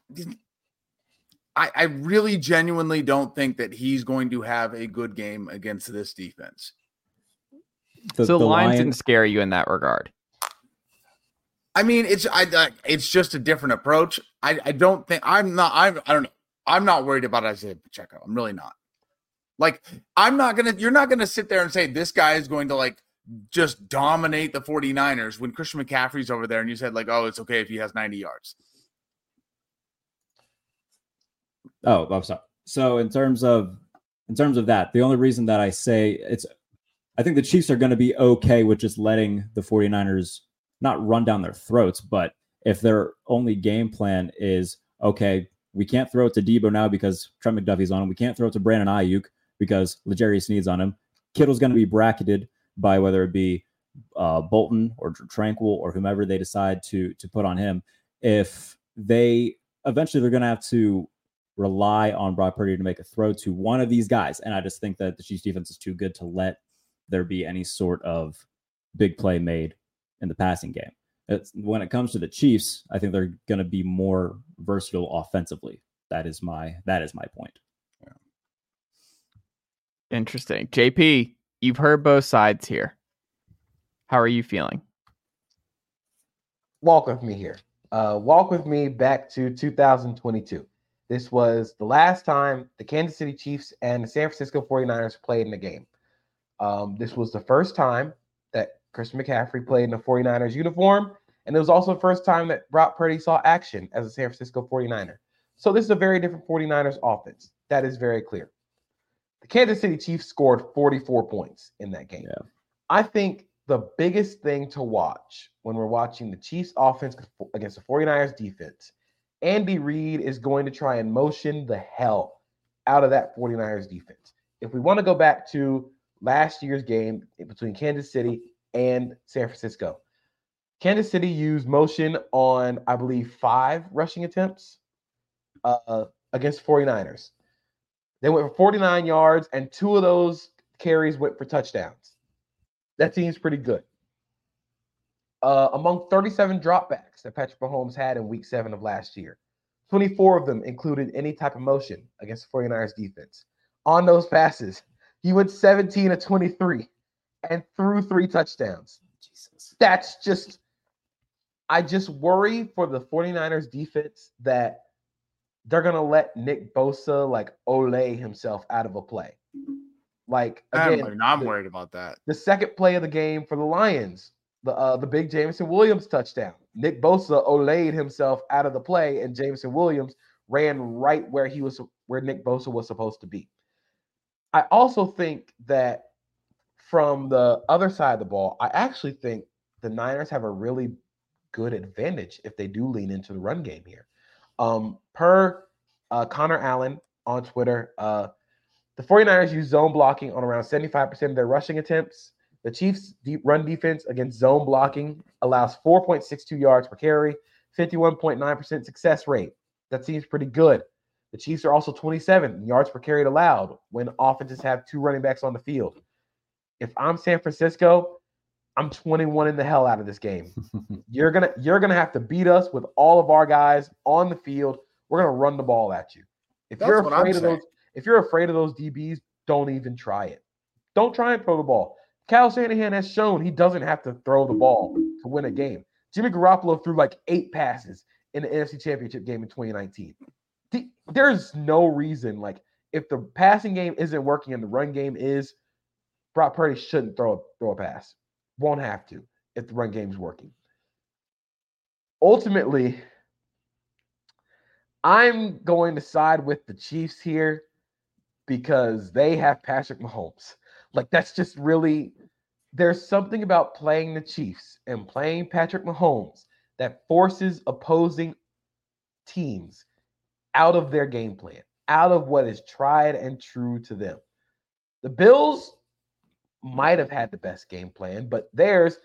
I I really genuinely don't think that he's going to have a good game against this defense. The, so the, the Lions Lion- didn't scare you in that regard. I mean, it's I, I it's just a different approach. I I don't think I'm not I'm I don't know. I'm not worried about Isaiah Pacheco. I'm really not. Like I'm not going to you're not going to sit there and say this guy is going to like just dominate the 49ers when Christian McCaffrey's over there and you said like oh it's okay if he has 90 yards. Oh, I'm sorry. So in terms of in terms of that, the only reason that I say it's I think the Chiefs are going to be okay with just letting the 49ers not run down their throats, but if their only game plan is okay, we can't throw it to Deebo now because Trent McDuffie's on him. We can't throw it to Brandon Aiyuk because L'Jarius Sneed's on him. Kittle's going to be bracketed by whether it be uh, Bolton or Tranquill or whomever they decide to to put on him. If they eventually they're going to have to rely on Brock Purdy to make a throw to one of these guys, and I just think that the Chiefs defense is too good to let there be any sort of big play made in the passing game. It's, when it comes to the Chiefs, I think they're going to be more versatile offensively. That is my that is my point. Interesting. JP, you've heard both sides here. How are you feeling? walk with me here. Uh, walk with me back to 2022. This was the last time the Kansas City Chiefs and the San Francisco 49ers played in a game. Um, this was the first time that Christian McCaffrey played in a 49ers uniform, and it was also the first time that Brock Purdy saw action as a San Francisco 49er. So this is a very different 49ers offense. That is very clear. The Kansas City Chiefs scored 44 points in that game. Yeah. I think the biggest thing to watch when we're watching the Chiefs offense against the 49ers defense, Andy Reid is going to try and motion the hell out of that 49ers defense. If we want to go back to last year's game between Kansas City and San Francisco, Kansas City used motion on, I believe, five rushing attempts uh, against 49ers. They went for 49 yards, and two of those carries went for touchdowns. That seems pretty good. Uh, among 37 dropbacks that Patrick Mahomes had in week seven of last year, 24 of them included any type of motion against the 49ers defense. On those passes, he went 17 to 23 and threw three touchdowns. Jesus. That's just, I just worry for the 49ers defense that they're going to let Nick Bosa like ole himself out of a play. Like, again, I'm, I'm worried about that. The second play of the game for the Lions, the uh, the big Jameson Williams touchdown. Nick Bosa olayed himself out of the play, and Jameson Williams ran right where he was, where Nick Bosa was supposed to be. I also think that from the other side of the ball, I actually think the Niners have a really good advantage if they do lean into the run game here. Um, per uh, Connor Allen on Twitter, uh, the 49ers use zone blocking on around 75% of their rushing attempts. The Chiefs' deep run defense against zone blocking allows 4.62 yards per carry, 51.9% success rate. That seems pretty good. The Chiefs are also 27 yards per carry allowed when offenses have two running backs on the field. If I'm San Francisco, I'm 21 in the hell out of this game. (laughs) you're gonna you're gonna have to beat us with all of our guys on the field. We're gonna run the ball at you. If That's you're afraid of those, if you're afraid of those DBs, don't even try it. Don't try and throw the ball. Kyle Shanahan has shown he doesn't have to throw the ball to win a game. Jimmy Garoppolo threw like eight passes in the NFC Championship game in 2019. There's no reason, like, if the passing game isn't working and the run game is, Brock Purdy shouldn't throw a, throw a pass. Won't have to if the run game's working. Ultimately, I'm going to side with the Chiefs here because they have Patrick Mahomes. Like that's just really there's something about playing the Chiefs and playing Patrick Mahomes that forces opposing teams out of their game plan, out of what is tried and true to them. The Bills might have had the best game plan, but theirs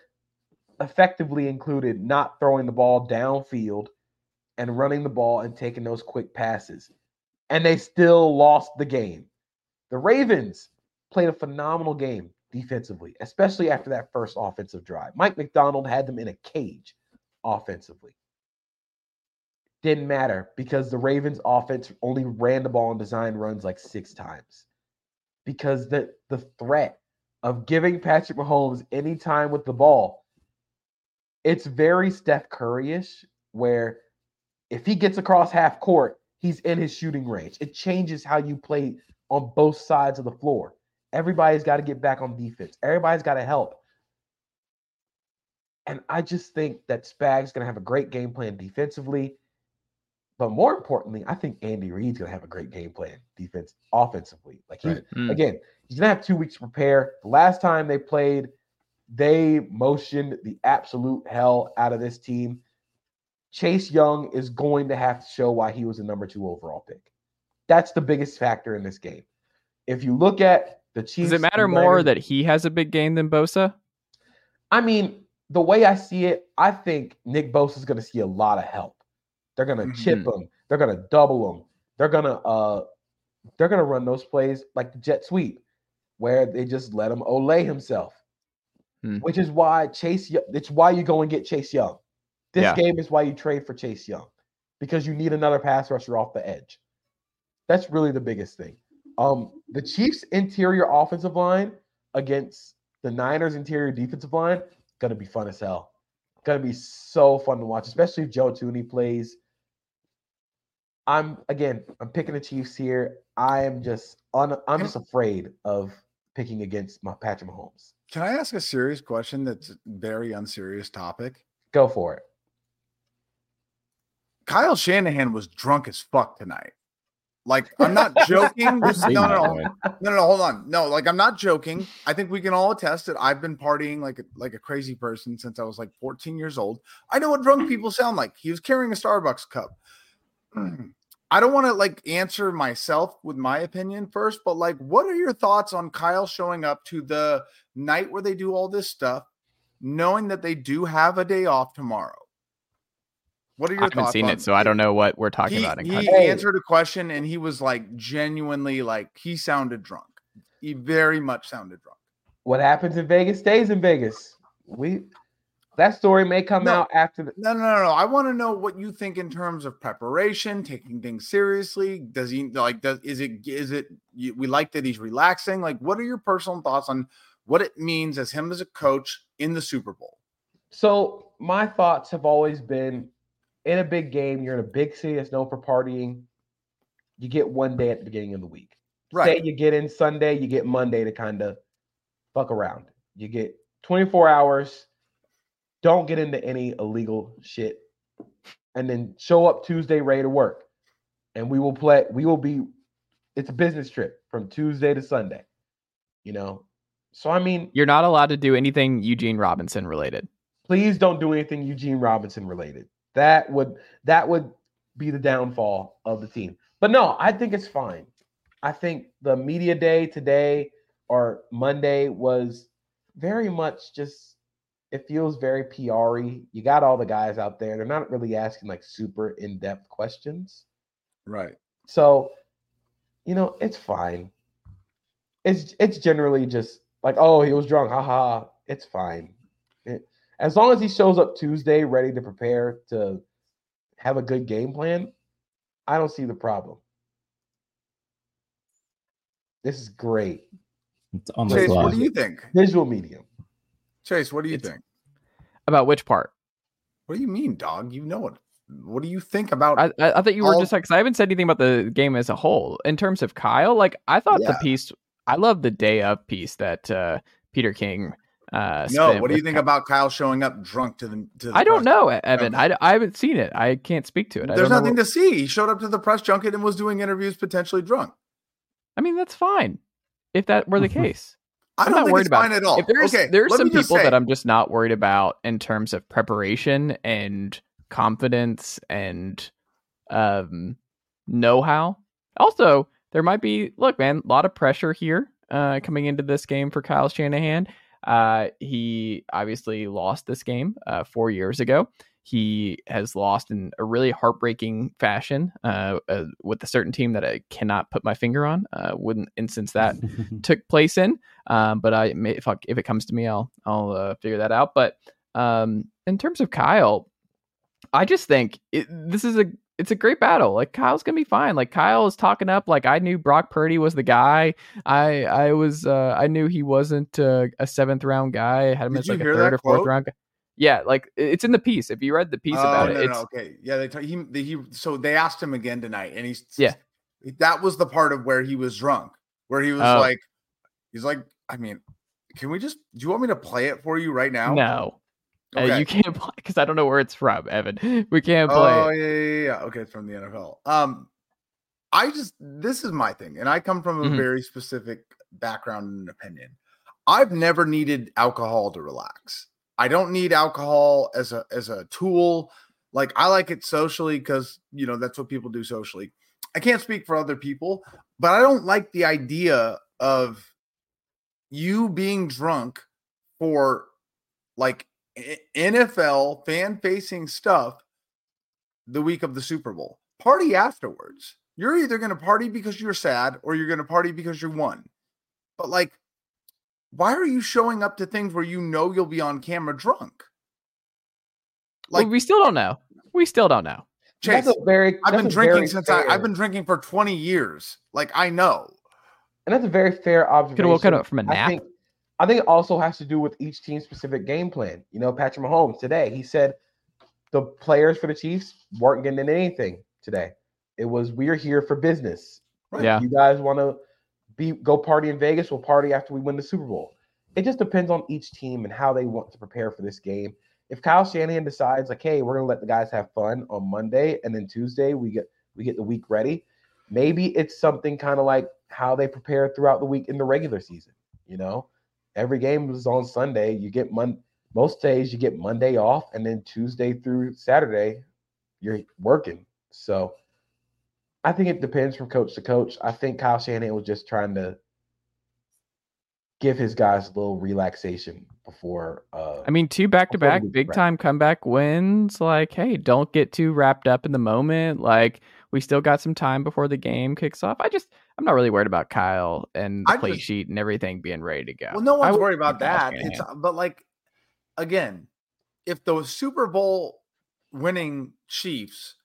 effectively included not throwing the ball downfield and running the ball and taking those quick passes. And they still lost the game. The Ravens played a phenomenal game defensively, especially after that first offensive drive. Mike Macdonald had them in a cage offensively. Didn't matter because the Ravens offense only ran the ball and design runs like six times. Because the the threat of giving Patrick Mahomes any time with the ball, it's very Steph Curry-ish, where if he gets across half court, he's in his shooting range. It changes how you play on both sides of the floor. Everybody's got to get back on defense. Everybody's got to help. And I just think that Spag's going to have a great game plan defensively. But more importantly, I think Andy Reid's going to have a great game plan defense offensively. Like he, right. mm. again, he's going to have two weeks to prepare. The last time they played, they motioned the absolute hell out of this team. Chase Young is going to have to show why he was the number two overall pick. That's the biggest factor in this game. If you look at the Chiefs. Does it matter more that he has a big game than Bosa? I mean, the way I see it, I think Nick Bosa is going to see a lot of help. They're going to mm-hmm. chip him. They're to double them. They're going to uh, they're to run those plays like the jet sweep, where they just let him olay himself. Hmm. Which is why Chase. It's why you go and get Chase Young. This yeah. game is why you trade for Chase Young, because you need another pass rusher off the edge. That's really the biggest thing. Um, the Chiefs' interior offensive line against the Niners' interior defensive line gonna be fun as hell. Gonna be so fun to watch, especially if Joe Thuney plays. I'm again, I'm picking the Chiefs here. I am just un, I'm just afraid of picking against my Patrick Mahomes. Can I ask a serious question that's very unserious topic? Go for it. Kyle Shanahan was drunk as fuck tonight. Like I'm not (laughs) joking. no, no, no, no, no, hold on. No, like I'm not joking. I think we can all attest that I've been partying like a, like a crazy person since I was like 14 years old. I know what drunk people sound like. He was carrying a Starbucks cup. (clears throat) I don't want to like answer myself with my opinion first, but like, what are your thoughts on Kyle showing up to the night where they do all this stuff, knowing that they do have a day off tomorrow? What are your I haven't thoughts seen on it, so I don't know what we're talking he, about. In he context. answered a question and he was like genuinely like he sounded drunk. He very much sounded drunk. What happens in Vegas stays in Vegas. We that story may come No. out after the No, no, no, no. I want to know what you think in terms of preparation, taking things seriously. Does he like? Does is it? Is it? You, we like that he's relaxing. Like, what are your personal thoughts on what it means as him as a coach in the Super Bowl? So my thoughts have always been in a big game, you're in a big city that's known for partying. You get one day at the beginning of the week. Right. Say you get in Sunday, you get Monday to kind of fuck around. You get 24 hours. Don't get into any illegal shit. And then show up Tuesday ready to work. And we will play, we will be, it's a business trip from Tuesday to Sunday. You know? So I mean, You're not allowed to do anything Eugene Robinson related. please don't do anything Eugene Robinson related. That would that would be the downfall of the team. But no, I think it's fine. I think the media day today or Monday was very much just it feels very PR-y. You got all the guys out there. They're not really asking like super in-depth questions. Right. So, you know, it's fine. It's it's generally just like, oh, he was drunk. Haha. It's fine. It- as long as he shows up Tuesday ready to prepare to have a good game plan, I don't see the problem. This is great. It's Chase, what do you think? Visual medium. Chase, what do you It's- think? About which part? What do you mean, dog? You know it. What do you think about? I, I, I thought you were all- just like, 'cause I haven't said anything about the game as a whole. In terms of Kyle, like I thought the piece, I love the day of piece that uh, Peter King. Uh, no. What do you think Ky- about Kyle showing up drunk to the? To the I don't know, Evan. I, I haven't seen it. I can't speak to it. I There's know nothing what- to see. He showed up to the press junket and was doing interviews potentially drunk. I mean, that's fine if that were the (laughs) case. I'm don't worried about it. at all. If there's okay, there's some people say- that I'm just not worried about in terms of preparation and confidence and um know-how. Also, there might be look, man, a lot of pressure here uh coming into this game for Kyle Shanahan. Uh he obviously lost this game uh 4 years ago. He has lost in a really heartbreaking fashion uh, uh with a certain team that I cannot put my finger on. Uh wouldn't instance that (laughs) took place in. Um, but I may, if I, if it comes to me, I'll I'll uh, figure that out. But um, in terms of Kyle, I just think it, this is a it's a great battle. Like Kyle's gonna be fine. Like Kyle is talking up. Like I knew Brock Purdy was the guy. I I was uh, I knew he wasn't uh, a seventh round guy. I had him Did as like a third or fourth round guy. Yeah, like it's in the piece. If you read the piece Oh, about no, it, no, it's okay. Yeah, they t- he, the, he so they asked him again tonight, and he's Yeah. That was the part of where he was drunk, where he was Oh. like, he's like, I mean, can we just? Do you want me to play it for you right now? no. Uh, you can't (laughs) play because I don't know where it's from, Evan. (laughs) We can't play. Oh yeah, yeah, yeah. Okay, it's from the NFL. Um, I just this is my thing, and I come from a Mhm. very specific background and opinion. I've never needed alcohol to relax. I don't need alcohol as a as a tool. Like I like it socially because you know that's what people do socially. I can't speak for other people, but I don't like the idea of you being drunk for like NFL fan facing stuff the week of the Super Bowl. Party afterwards. You're either going to party because you're sad or you're going to party because you won. But like, why are you showing up to things where you know you'll be on camera drunk? Well, Like, we still don't know. We still don't know. Chase, that's a very I've been a drinking very since I, fair- I've been drinking for 20 years. Like, I know. And that's a very fair observation. Could have woken up from a I nap. think, I think it also has to do with each team's specific game plan. You know, Patrick Mahomes today, he said the players for the Chiefs weren't getting into anything today. It was we're here for business. Right. Yeah. You guys want to be go party in Vegas? We'll party after we win the Super Bowl. It just depends on each team and how they want to prepare for this game. If Kyle Shanahan decides like, hey, we're gonna let the guys have fun on Monday and then Tuesday we get we get the week ready, maybe it's something kind of like how they prepare throughout the week in the regular season. You know, every game is on Sunday. You get mon most days you get Monday off, and then Tuesday through Saturday you're working. So I think it depends from coach to coach. I think Kyle Shanahan was just trying to give his guys a little relaxation before. Uh, I mean, two back to back big right. time comeback wins. Like, hey, don't get too wrapped up in the moment. Like, we still got some time before the game kicks off. I just, I'm not really worried about Kyle and the I play just- sheet and everything being ready to go. Well, no one's worried about that. It's but like again, if the Super Bowl winning Chiefs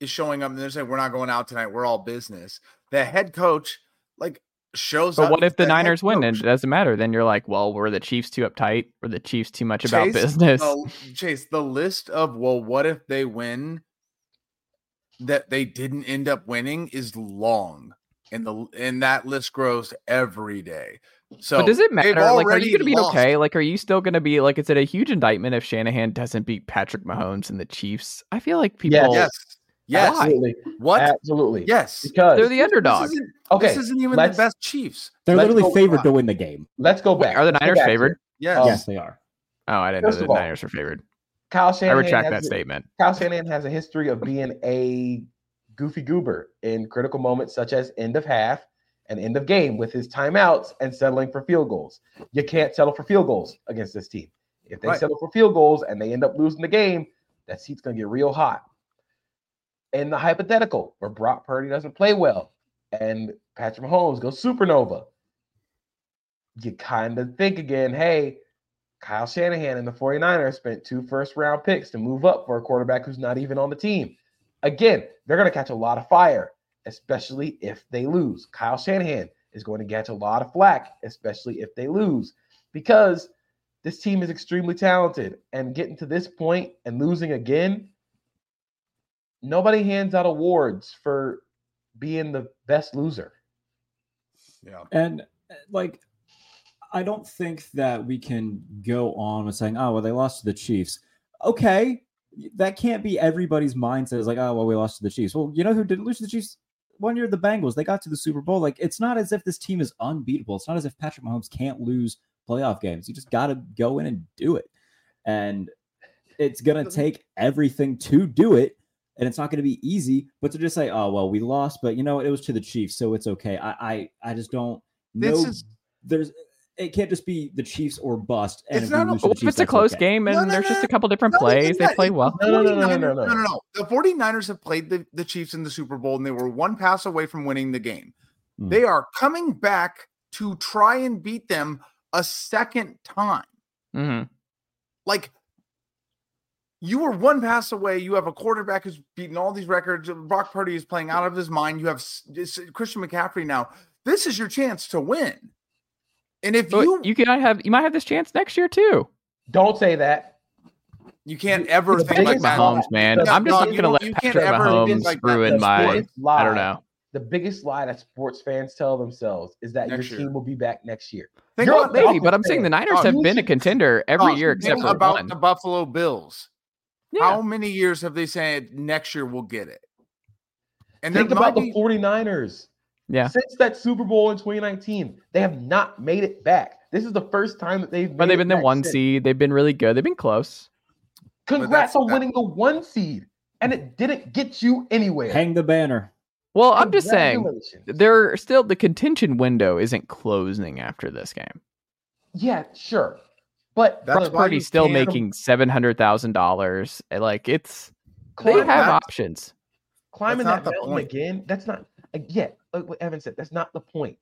is showing up and they're saying we're not going out tonight, we're all business. The head coach like shows But up. what if the head Niners win and coach- it doesn't matter? Then you're like, well, were the Chiefs too uptight? Were the Chiefs too much about Chase, business? the- Chase, the list of well, what if they win that they didn't end up winning is long. And the and that list grows every day. So but does it matter? Like, are you going to be lost. okay? Like, are you still going to be like? Is it a huge indictment if Shanahan doesn't beat Patrick Mahomes and the Chiefs? I feel like people. Yes. Yes. Why? Absolutely. What? Absolutely. Yes. Because They're the underdog. This isn't, Okay, this isn't even let's- the best Chiefs. They're Let's literally favored back. to win the game. let's go Wait, back. are the Niners favored? it. Yes. Um, yes, they are. Oh, I didn't know the all, Niners were favored. Kyle Shanahan I retract that a- statement. Kyle Shanahan has a history of being a goofy goober in critical moments such as end of half and end of game with his timeouts and settling for field goals. You can't settle for field goals against this team. If they Right. settle for field goals and they end up losing the game, that seat's going to get real hot. In the hypothetical where Brock Purdy doesn't play well and Patrick Mahomes goes supernova, you kind of think again, hey, Kyle Shanahan and the 49ers spent two first round picks to move up for a quarterback who's not even on the team. Again, they're going to catch a lot of fire, especially if they lose. Kyle Shanahan is going to catch a lot of flack, especially if they lose, because this team is extremely talented. And getting to this point and losing again, nobody hands out awards for being the best loser. Yeah. And like, I don't think that we can go on with saying, "Oh, well, they lost to the Chiefs." Okay, that can't be everybody's mindset. Is like, "Oh, well, we lost to the Chiefs." Well, you know who didn't lose to the Chiefs? One year, the Bengals. They got to the Super Bowl. Like, it's not as if this team is unbeatable. It's not as if Patrick Mahomes can't lose playoff games. You just got to go in and do it, and it's gonna take everything to do it. And it's not going to be easy, but to just say, "Oh well, we lost," but you know? It was to the Chiefs, so it's okay. I, I, I just don't This know. is There's, it can't just be the Chiefs or bust. And It's if not a- lose to Well, the if it's a close okay. game and No, no, there's just a couple different not even plays, they play well. No, no, no, no, no, no, no. no, no. The 49ers have played the, the Chiefs in the Super Bowl and they were one pass away from winning the game. Hmm. They are coming back to try and beat them a second time. hmm Like you were one pass away. You have a quarterback who's beaten all these records. Brock Purdy is playing out of his mind. You have Christian McCaffrey now. This is your chance to win. And if But you you can have you might have this chance next year too. Don't say that. you can't ever The think like Patrick biggest that. lie- man. Yeah, I'm just no, not gonna let you can't Patrick ever Mahomes like ruin That's my. lie, I don't know. The biggest lie that sports fans tell themselves is that Next your year. team will be back next year. Think You're about a. Maybe, but I'm saying the. Niners Oh, have been a contender every Oh, year except for about one. the Buffalo Bills. Yeah. How many years have they said next year we'll get it? And Think about might the be- 49ers. Yeah. Since that Super Bowl in 2019, they have not made it back. This is the first time that they've. But made they've it been the one since. seed. They've been really good. They've been close. Congrats on that- winning the one seed, and it didn't get you anywhere. Hang the banner. Well, I'm just saying Congratulations. they're still the contention window isn't closing after this game. Yeah, sure, but That's Brock Purdy's still making seven hundred thousand dollars. Like it's they have that- options. climbing that mountain point. again. That's not uh, yeah. Like what Evan said, that's not the point.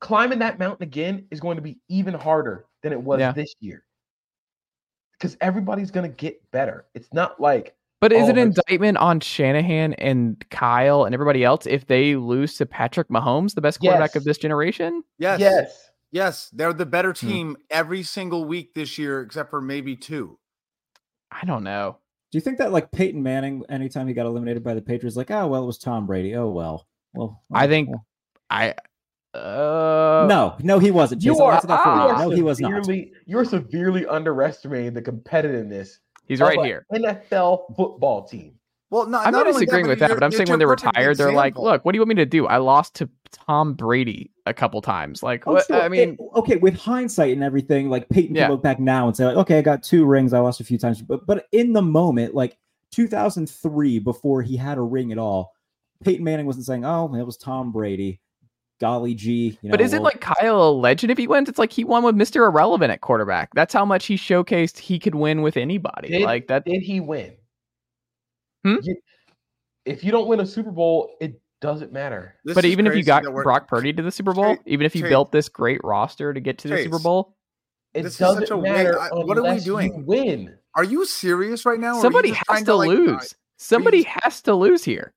Climbing that mountain again is going to be even harder than it was Yeah. this year. Because everybody's gonna get better. It's not like But is Oh, it an indictment on Shanahan and Kyle and everybody else if they lose to Patrick Mahomes, the best quarterback Yes. of this generation? yes, yes, yes, they're the better Hmm. team every single week this year, except for maybe two. I don't know. Do you think that like Peyton Manning, anytime he got eliminated by the Patriots, like, oh well, it was Tom Brady. Oh well. Well, I think well. I uh no, no, he wasn't. you Jason. are, Answer that for you are No, he was not. severely you're severely underestimating the competitiveness. he's of right a here. NFL football team. Well, not, I'm not, only disagreeing with that, but I'm saying when they're retired, tired, they're like, "Look, what do you want me to do? I lost to Tom Brady a couple times. Like, Oh, what? sure. I mean, It- okay, with hindsight and everything, like Peyton Yeah. can look back now and say, like, okay, I got two rings, I lost a few times, but but in the moment, like 2003, before he had a ring at all, Peyton Manning wasn't saying, oh, it was Tom Brady. golly gee. You know, but is it like Kyle a legend if he wins? It's like he won with Mr. Irrelevant at quarterback. That's how much he showcased he could win with anybody. Did, like that. Did he win? Hmm? You- if you don't win a Super Bowl, it doesn't matter. This but even if you got that Brock Purdy to the Super Bowl, Chase- even if you Chase- built this great roster to get to the Super Bowl, It This such doesn't a wa- matter. I- what are we unless you doing? win. Are you serious right now? or are you somebody has trying to like, lose. Somebody just- has to lose here.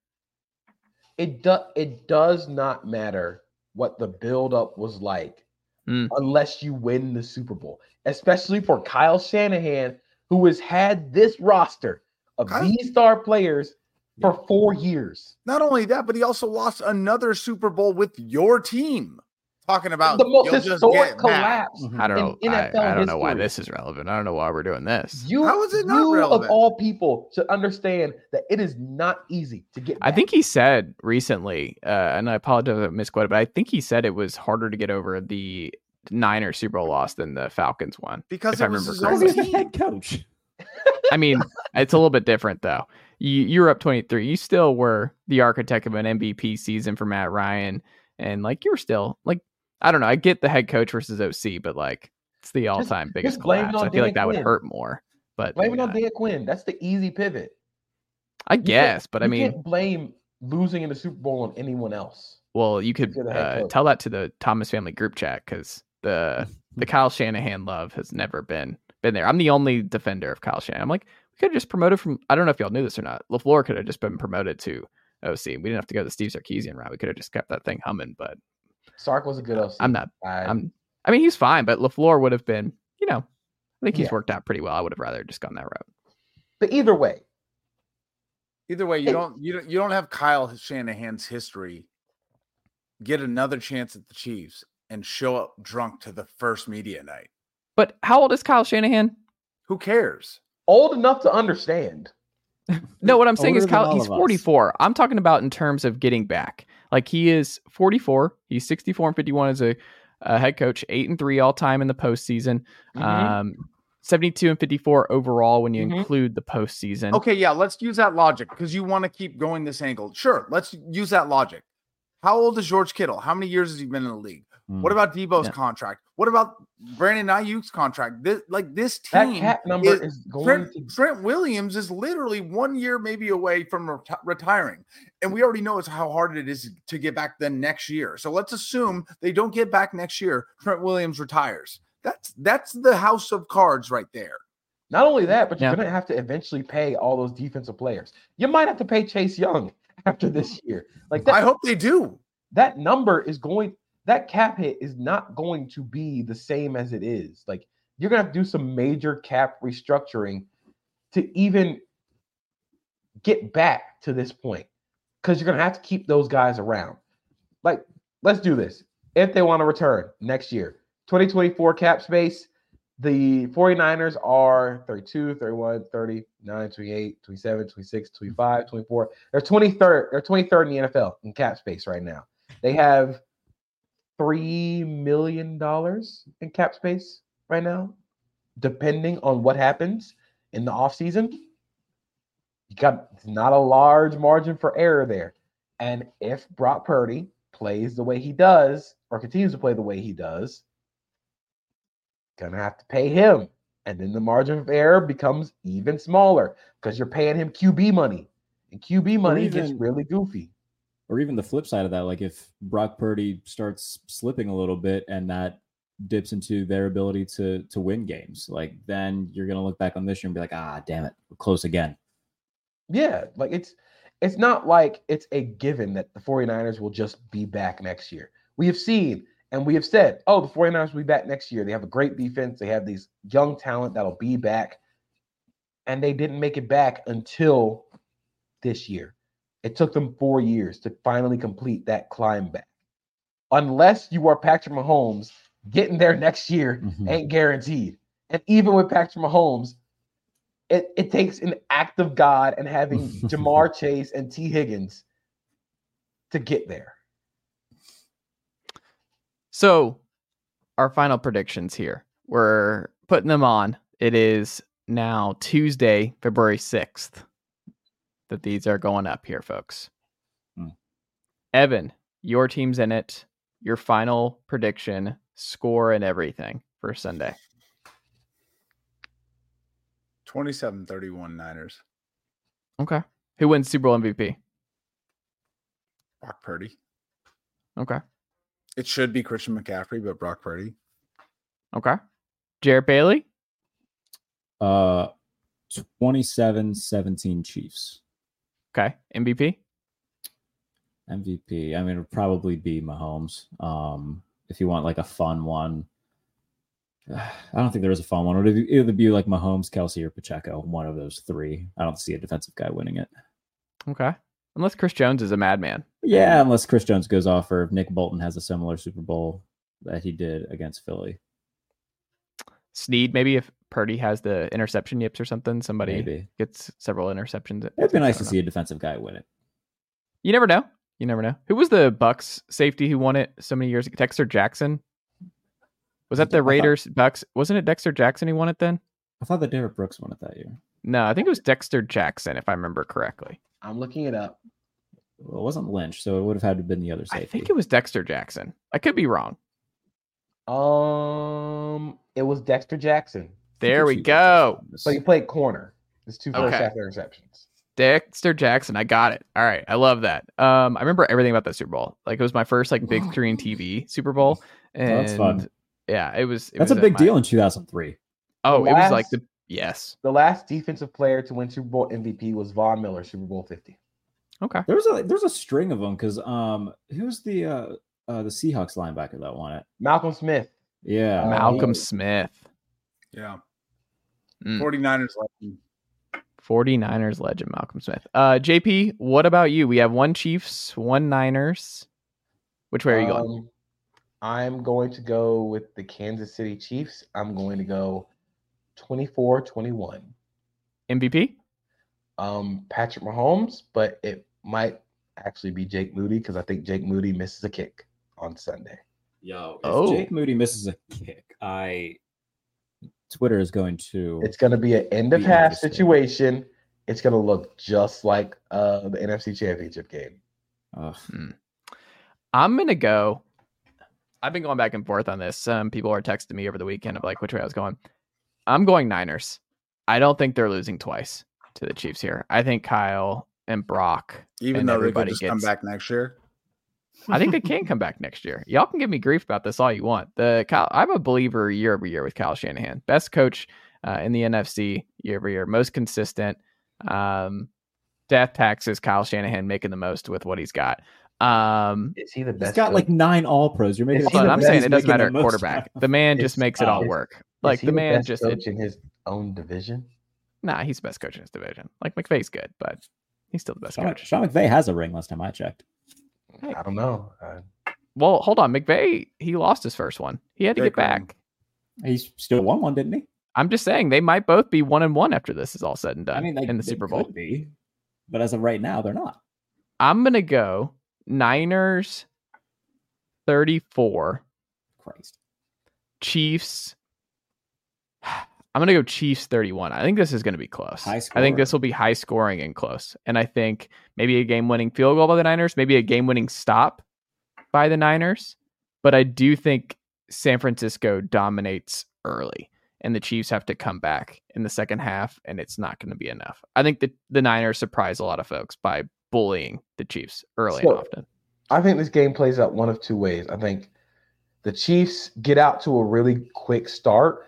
It does. It does not matter what the buildup was like, Mm. unless you win the Super Bowl. Especially for Kyle Shanahan, who has had this roster of Kyle- these star players for four years. Not only that, but he also lost another Super Bowl with your team. Talking about the most you'll historic get mad. collapse. I don't know. in I, NFL I don't know why this is relevant. I don't know why we're doing this. You, How is it not you relevant? of all people should understand that it is not easy to get. I think he said recently, uh, and I apologize if I misquoted, but I think he said it was harder to get over the Niners Super Bowl loss than the Falcons one. Because if it I was remember his own. He's the head coach. I mean, it's a little bit different though. You you were up twenty three. You still were the architect of an MVP season for Matt Ryan, and like you're still like I don't know. I get the head coach versus OC, but like it's the all time biggest just blame it collapse. I feel like Dan that would hurt more. But blame it on. Dan Quinn. That's the easy pivot. I You guess, but I you mean, can't blame losing in the Super Bowl on anyone else. Well, you could you're the head uh, tell that to the Thomas family group chat because the (laughs) the Kyle Shanahan love has never been been there. I'm the only defender of Kyle Shanahan. I'm like, we could have just promoted from. I don't know if y'all knew this or not. Lafleur could have just been promoted to OC. We didn't have to go the Steve Sarkisian route. We could have just kept that thing humming. But Sark was a good OC. I'm not. I- I'm. I mean, he's fine, but Lafleur would have been. You know, I think he's Yeah. worked out pretty well. I would have rather just gone that route. but either way, Either way, you Hey. don't you don't you don't have Kyle Shanahan's history get another chance at the Chiefs and show up drunk to the first media night. But how old is Kyle Shanahan? Who cares? old enough to understand. (laughs) No, what I'm saying is Older than Kyle, he's of us. 44. I'm talking about in terms of getting back. Like he is 44. He's 64 and 51 as a, a head coach, eight and three all time in the postseason. Mhm. Um, 72 and 54 overall when you Mhm. include the postseason. Okay, yeah, let's use that logic because you want to keep going this angle. Sure, let's use that logic. How old is George Kittle? How many years has he been in the league? Hmm. What about Deebo's Yeah. contract? What about Brandon Aiyuk's contract? This like this That team cap number is- is going Trent, to Trent Williams is literally one year maybe away from reti- retiring. And we already know it's how hard it is to get back the next year. So let's assume they don't get back next year. Trent Williams retires. That's that's the house of cards right there. Not only that, but you're Yeah. going to have to eventually pay all those defensive players. You might have to pay Chase Young (laughs) after this year. Like that, I hope they do. that number is going that cap hit is not going to be the same as it is. Like you're to have to do some major cap restructuring to even get back to this point cuz you're to have to keep those guys around. Like let's do this. If they want to return next year, 2024 cap space, the 49ers are 32, 31, 39, 28, 27, 26, 25, 24. They're 23rd. They're 23rd in the NFL in cap space right now. They have three million dollars in cap space right now, depending on what happens in the offseason. You got it's not a large margin for error there. And if Brock Purdy plays the way he does, or continues to play the way he does, gonna have to pay him. And then the margin of error becomes even smaller because you're paying him QB money. And QB money gets really goofy. Or even the flip side of that, like if Brock Purdy starts slipping a little bit and that dips into their ability to to win games, like then you're gonna look back on this year and be like, ah, damn it, we're close again. Yeah, like it's it's not like it's a given that the 49ers will just be back next year. We have seen and we have said, oh, the 49ers will be back next year. They have a great defense, they have these young talent that'll be back. And they didn't make it back until this year. It took them four years to finally complete that climb back. Unless you are Patrick Mahomes, getting there next year Mhm. ain't guaranteed. And even with Patrick Mahomes, it, it takes an act of God and having (laughs) Ja'Marr Chase and Tee Higgins to get there. So, our final predictions here. We're putting them on. It is now Tuesday, February 6th, that these are going up here, folks. Hmm. Evan, your team's in it. your final prediction, score, and everything for Sunday. 27 31 Niners. Okay. Who wins Super Bowl MVP? Brock Purdy. Okay. It should be Christian McCaffrey, but Brock Purdy. Okay. Jarrett Bailey? Uh 27-17 Chiefs. Okay. MVP? MVP. I mean, it would probably be Mahomes. Um, if you want like a fun one, (sighs) I don't think there is a fun one. It would either be like Mahomes, Kelce, or Pacheco. One of those three. I don't see a defensive guy winning it. Okay. Unless Chris Jones is a madman. Yeah, unless Chris Jones goes off, or if Nick Bolton has a similar Super Bowl that he did against Philly. Sneed, maybe if Purdy has the interception yips or something, somebody Maybe. gets several interceptions. It'd be nice to know. see a defensive guy win it. You never know. You never know. Who was the Bucks safety who won it so many years ago? Dexter Jackson? Was that the I thought- Raiders Bucks? Wasn't it Dexter Jackson who won it then? I thought that Derrick Brooks won it that year. No, I think it was Dexter Jackson, if I remember correctly. I'm looking it up. Well, it wasn't Lynch, so it would have had to have been the other safety. I think it was Dexter Jackson. I could be wrong. Um, it was Dexter Jackson. There we go. So you play corner. His two first Okay. half interceptions. Dexter Jackson. I got it. All right. I love that. Um, I remember everything about that Super Bowl. Like it was my first like big screen TV Super Bowl. And Oh, that's fun. yeah, it was it That's was a big my- deal in 2003. Oh, The it was like the yes. The last defensive player to win Super Bowl MVP was Von Miller, Super Bowl 50. Okay. There was a there's a string of them because um who's the uh, uh the Seahawks linebacker that won it? Malcolm Smith. Yeah, Uh, Malcolm he- Smith. Yeah. Mm. 49ers legend. 49ers legend Malcolm Smith. Uh JP, what about you? We have one Chiefs, one Niners. Which way are you going? Um, I'm going to go with the Kansas City Chiefs. I'm going to go 24 21. MVP? Um, Patrick Mahomes, but it might actually be Jake Moody because I think Jake Moody misses a kick on Sunday. Yo, if Oh. Jake Moody misses a kick, I Twitter is going to It's going to be an end of half situation. It's going to look just like uh, the NFC Championship game. Ugh. I'm gonna go. I've been going back and forth on this. Some people are texting me over the weekend of like which way I was going. I'm going Niners. I don't think they're losing twice to the Chiefs here. I think Kyle and Brock, Even and though they could everybody just come back next year. I think they can come back next year. Y'all can give me grief about this all you want. The Kyle, I'm a believer year over year with Kyle Shanahan, best coach uh, in the NFC year over year, most consistent. Um, death taxes, Kyle Shanahan making the most with what he's got. Um, Is he the He's best? got like nine all pros. You're making Is it he hold seem on, the like I'm saying it doesn't matter the at quarterback. out The man It's- just makes it all uh, work. Is Like he the man best just coach it, in his own division. nah, he's the best coach in his division. Like McVay's good, but he's still the best Sean, coach. Sean McVay has a ring last time I checked. Hey. I don't know. Uh, Well, hold on, McVay, he lost his first one. He had to Big get one. back. He's still won one, didn't he? I'm just saying they might both be one and one after this is all said and done I mean, they, in the they Super Bowl. could be, but as of right now, they're not. I'm gonna go Niners 34, Christ. Chiefs. I'm gonna go Chiefs 31. I think this is gonna be close. I think this will be high scoring and close. And I think maybe a game winning field goal by the Niners, maybe a game winning stop by the Niners. But I do think San Francisco dominates early and the Chiefs have to come back in the second half and it's not going to be enough. I think that the Niners surprise a lot of folks by bullying the Chiefs early So- and often. I think this game plays out one of two ways. I think the Chiefs get out to a really quick start,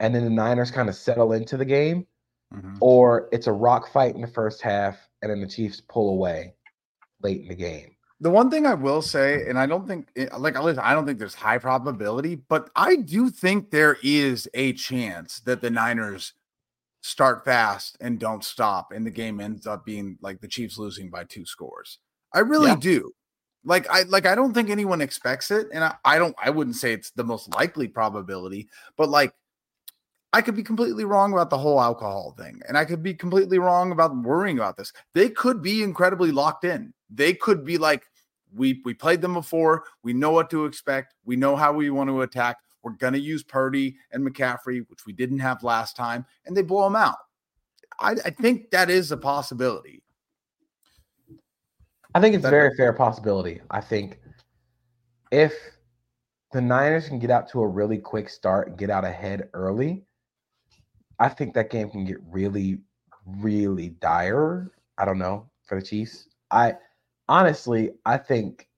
and then the Niners kind of settle into the game, Mhm. or it's a rock fight in the first half, and then the Chiefs pull away late in the game. The one thing I will say, and I don't think, eh, like, I don't think there's high probability, but I do think there is a chance that the Niners start fast and don't stop, and the game ends up being like the Chiefs losing by two scores. I really Yeah. do. Like I like I don't think anyone expects it, and I, I don't I wouldn't say it's the most likely probability, but like I could be completely wrong about the whole alcohol thing, and I could be completely wrong about worrying about this. They could be incredibly locked in. They could be like, we we played them before. We know what to expect. We know how we want to attack. We're gonna use Purdy and McCaffrey, which we didn't have last time, and they blow them out. I, I think that is a possibility. I think it's a very fair possibility. I think if the Niners can get out to a really quick start get out ahead early, I think that game can get really, really dire. I don't know for the Chiefs. I honestly, I think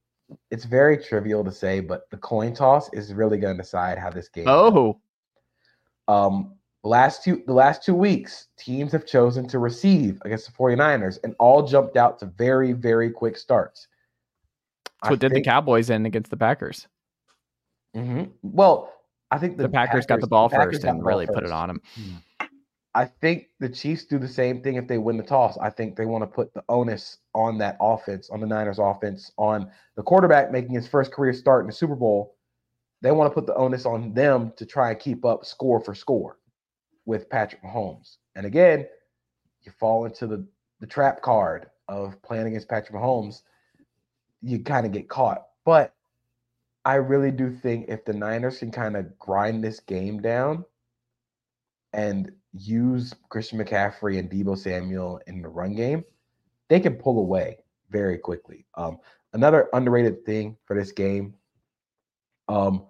it's very trivial to say, but the coin toss is really going to decide how this game. Oh, um, last two the last two weeks, teams have chosen to receive against the 49ers and all jumped out to very, very quick starts. that's what did the Cowboys in against the Packers. hmm Well, I think The, Packers, got the ball Packers first and the ball really put it on them. I think the Chiefs do the same thing if they win the toss. I think they want to put the onus on that offense, on the Niners offense, on the quarterback making his first career start in the Super Bowl. They want to put the onus on them to try and keep up score for score with Patrick Mahomes. And again, you fall into the, the trap card of playing against Patrick Mahomes, you kind of get caught. But I really do think if the Niners can kind of grind this game down and use Christian McCaffrey and Deebo Samuel in the run game, they can pull away very quickly. Um, another underrated thing for this game, um,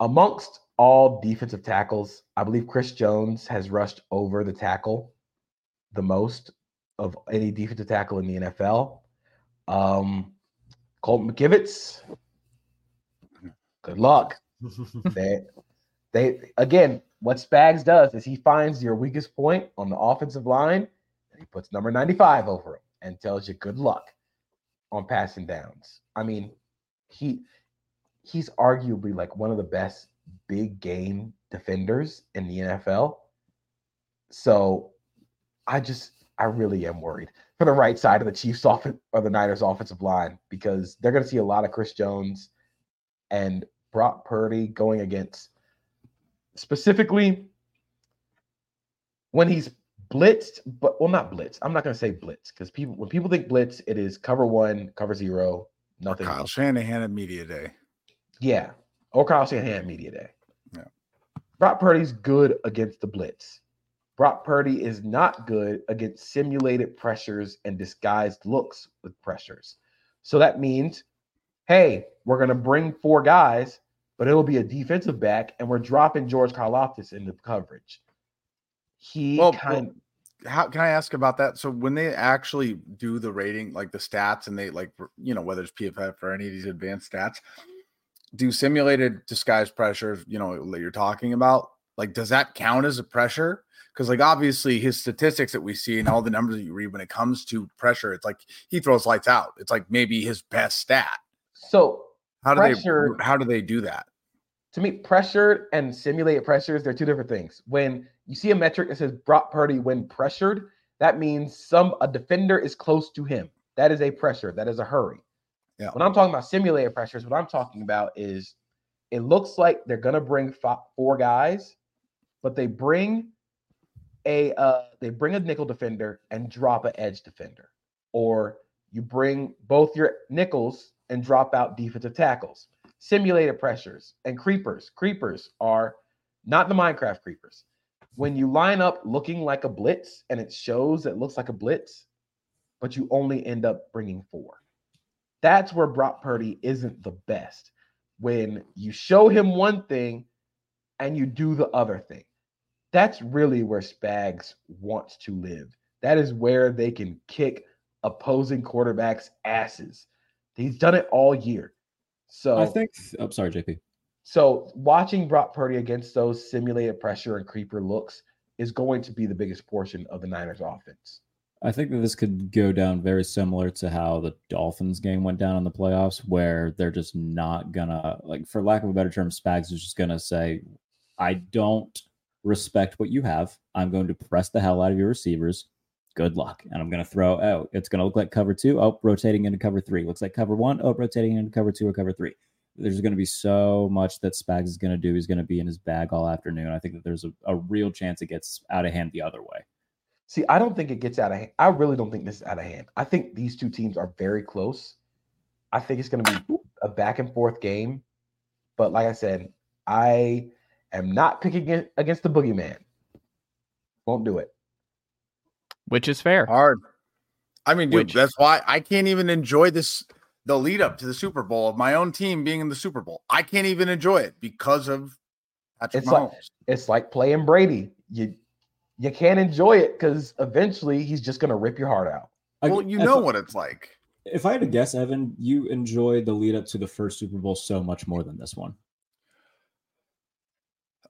amongst all defensive tackles, I believe Chris Jones has rushed over the tackle the most of any defensive tackle in the NFL. Um, Colt McKivitz, good luck. (laughs) they, they again, what Spags does is he finds your weakest point on the offensive line and he puts number 95 over him and tells you good luck on passing downs. I mean, he he's arguably like one of the best big game defenders in the NFL. So I just I really am worried for the right side of the Chiefs offense or the Niners offensive line because they're going to see a lot of Chris Jones and Brock Purdy going against specifically when he's blitzed, but well, not blitz. I'm not going to say blitz because people when people think blitz, it is cover one, cover zero, nothing. Kyle else. Shanahan at media day. Yeah, or Kyle Shanahan at media day. Yeah. Brock Purdy's good against the blitz. Brock Purdy is not good against simulated pressures and disguised looks with pressures. So that means, hey, we're going to bring four guys, but it'll be a defensive back, and we're dropping George Karlaftis in the coverage. He Well, kind How can I ask about that? So when they actually do the rating, like the stats, and they like you know whether it's PFF or any of these advanced stats, do simulated disguised pressures, you know, that you're talking about, like does that count as a pressure? Because like obviously his statistics that we see and all the numbers that you read when it comes to pressure, it's like he throws lights out. It's like maybe his best stat. so How do Pressure- they how do they do that? To me, pressured and simulated pressures, they're two different things. When you see a metric that says Brock Purdy when pressured, that means some a defender is close to him. That is a pressure. That is a hurry. Yeah. When I'm talking about simulated pressures, what I'm talking about is it looks like they're gonna bring four guys, but they bring a uh, they bring a nickel defender and drop an edge defender, or you bring both your nickels and drop out defensive tackles simulated pressures and creepers. Creepers are not the Minecraft creepers. When you line up looking like a blitz and it shows it looks like a blitz, but you only end up bringing four. That's where Brock Purdy isn't the best. When you show him one thing and you do the other thing. That's really where Spags wants to live. That is where they can kick opposing quarterbacks' asses. He's done it all year. So I think. I'm oh, sorry, JP. so watching Brock Purdy against those simulated pressure and creeper looks is going to be the biggest portion of the Niners offense. I think that this could go down very similar to how the Dolphins game went down in the playoffs, where they're just not gonna like, for lack of a better term, Spags is just gonna say, "I don't respect what you have. I'm going to press the hell out of your receivers. Good luck." And I'm gonna throw out. It's gonna look like cover two. Oh, rotating into cover three. Looks like cover one. Oh, rotating into cover two or cover three. There's going to be so much that Spags is going to do. He's going to be in his bag all afternoon. I think that there's a, a real chance it gets out of hand the other way. See, I don't think it gets out of hand. I really don't think this is out of hand. I think these two teams are very close. I think it's going to be a back and forth game. But like I said, I am not picking it against the boogeyman. Won't do it. Which is fair. Hard. I mean, dude, Which- that's why I can't even enjoy this the lead up to the Super Bowl of my own team being in the Super Bowl. I can't even enjoy it because of Patrick It's Mahomes. like it's like playing Brady. You you can't enjoy it because eventually he's just gonna rip your heart out. well, you know what it's like. If I had to guess, Evan, you enjoy the lead up to the first Super Bowl so much more than this one.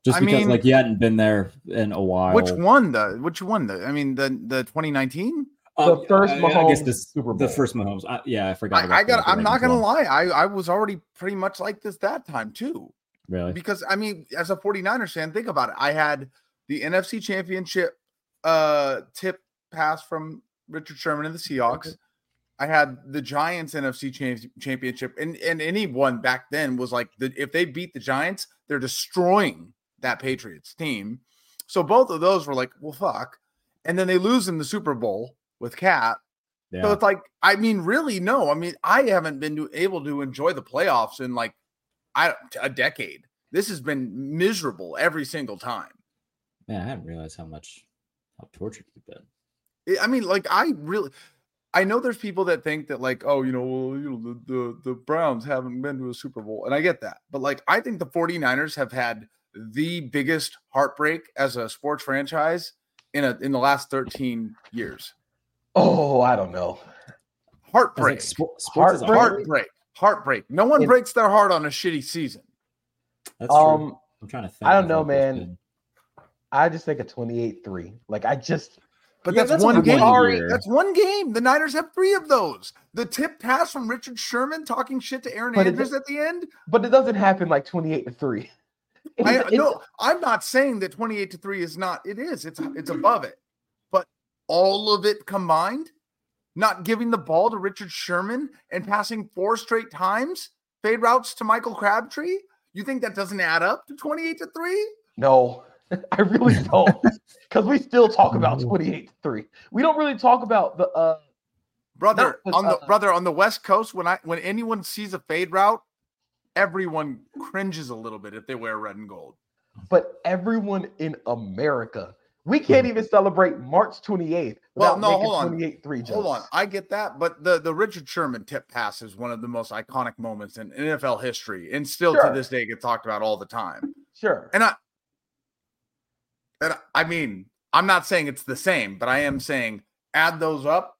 Just I because, mean- like, you hadn't been there in a while. Which one the which one the I mean the the 2019? Oh, The first I- I guess Mahomes this, Super the first Mahomes. I, yeah, I forgot. I, about I got I'm not gonna one. lie. I I was already pretty much like this that time too. Really? Because I mean, as a 49ers fan, think about it. I had the NFC championship uh tip pass from Richard Sherman and the Seahawks. I had the Giants NFC champ- championship, and and anyone back then was like, the, if they beat the Giants, they're destroying that Patriots team. So both of those were like, well, fuck. And then they lose in the Super Bowl with Cat. So it's like, I mean, really, no. I mean, I haven't been to, able to enjoy the playoffs in like I a decade. This has been miserable every single time. Man, I hadn't realized how much how tortured you've been. I- I mean, like I really, I know there's people that think that like, oh, you know, well, you know, the, the the Browns haven't been to a Super Bowl, and I get that, but like, I think the 49ers have had the biggest heartbreak as a sports franchise in a in the last 13 years. Oh, I don't know. Heartbreak, Like, spo- sports Heartbreak? heartbreak, heartbreak. No one In- breaks their heart on a shitty season. That's true. Um, I'm trying to think. I don't know, man. I just think a 28-3. Like I just But Yeah, that's, that's one game. one. That's one game. The Niners have three of those. The tip pass from Richard Sherman talking shit to Erin But Andrews do- at the end. but it doesn't happen like 28 to 3. I It's- no, I'm not saying that 28 to 3 is not. It is. It's it's above it. But all of it combined, not giving the ball to Richard Sherman and passing four straight times, fade routes to Michael Crabtree. You think that doesn't add up to 28 to 3? No, (laughs) I really don't. (laughs) Because we still talk about 28 to 3. We don't really talk about the uh Brother, No, on the uh, brother on the West Coast, when I when anyone sees a fade route, everyone cringes a little bit if they wear red and gold. but everyone in America. We can't even celebrate March 28th Well, without no, hold on. 28 3 jokes. Hold on, I get that, but the the Richard Sherman tip pass is one of the most iconic moments in NFL history, and still Sure. to this day gets talked about all the time. Sure. And I, and I mean, I'm not saying it's the same, but I am saying add those up,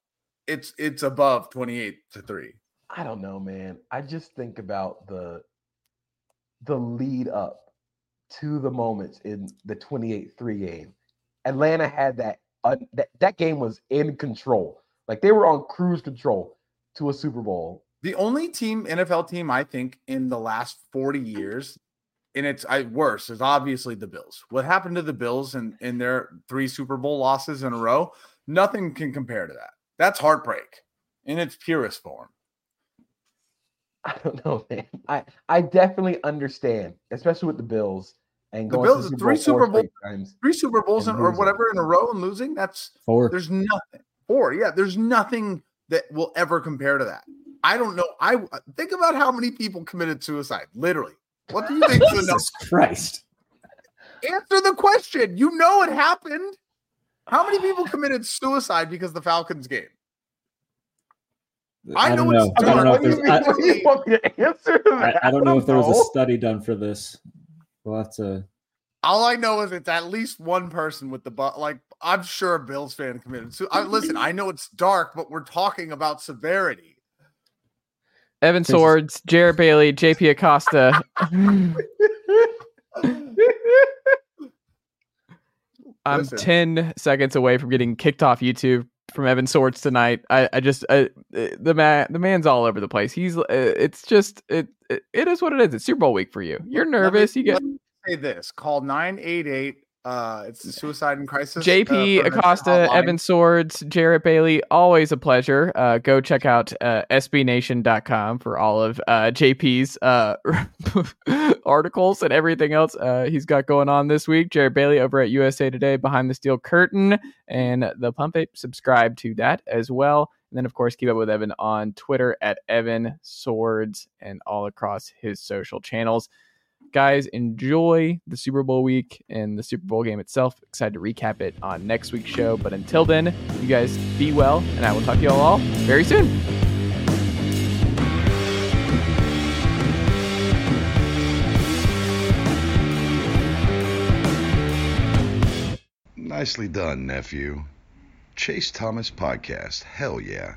it's it's above 28 to three. I don't know, man. I just think about the the lead up to the moments in the 28-3 game. Atlanta had that uh, that that game was in control. Like they were on cruise control to a Super Bowl. The only team, NFL team, I think, in the last 40 years, and it's I, worse, is obviously the Bills. What happened to the Bills in, in their three Super Bowl losses in a row? Nothing can compare to that. That's heartbreak in its purest form. (laughs) I don't know, man. I I definitely understand, especially with the Bills and The going Bills, to the three Super Bowl Super Bowl- times. Three Super Bowls in, or whatever in a row and losing, that's Four. there's nothing. Four, yeah, there's nothing that will ever compare to that. I don't know. I uh, think about how many people committed suicide. Literally, what do you think? Jesus Christ. Answer the question. You know it happened. How many people committed suicide because the Falcons game? I I, don't know. I don't know if What there's. I, do you want me to answer to (laughs) I, that? I don't know if there was a study done for this. We'll have to. All I know is it's at least one person with the butt. Like I'm sure a Bills fan committed. So I, listen, I know it's dark, but we're talking about severity. Evan Sowards, Jarrett Bailey, JP Acosta. (laughs) I'm Listen. 10 seconds away from getting kicked off YouTube from Evan Sowards tonight. I, I just uh, uh, the man the man's all over the place. He's uh, it's just it, it it is what it is. It's Super Bowl week for you. You're Let me- nervous. You get say this. Call 988. Uh, it's suicide and crisis. uh, JP prevention Acosta. Evan Sowards, Jarrett Bailey, always a pleasure. Uh, go check out uh, sbnation.com for all of uh, JP's uh, (laughs) articles and everything else uh, he's got going on this week. Jarrett Bailey over at USA Today, Behind the Steel Curtain, and the Pump It. Subscribe to that as well. And then, of course, keep up with Evan on Twitter at Evan Sowards and all across his social channels Guys, enjoy the Super Bowl week and the Super Bowl game itself. Excited to recap it on next week's show. But until then, you guys be well, and I will talk to you all, all very soon. Nicely done, nephew. Chase Thomas Podcast. Hell yeah.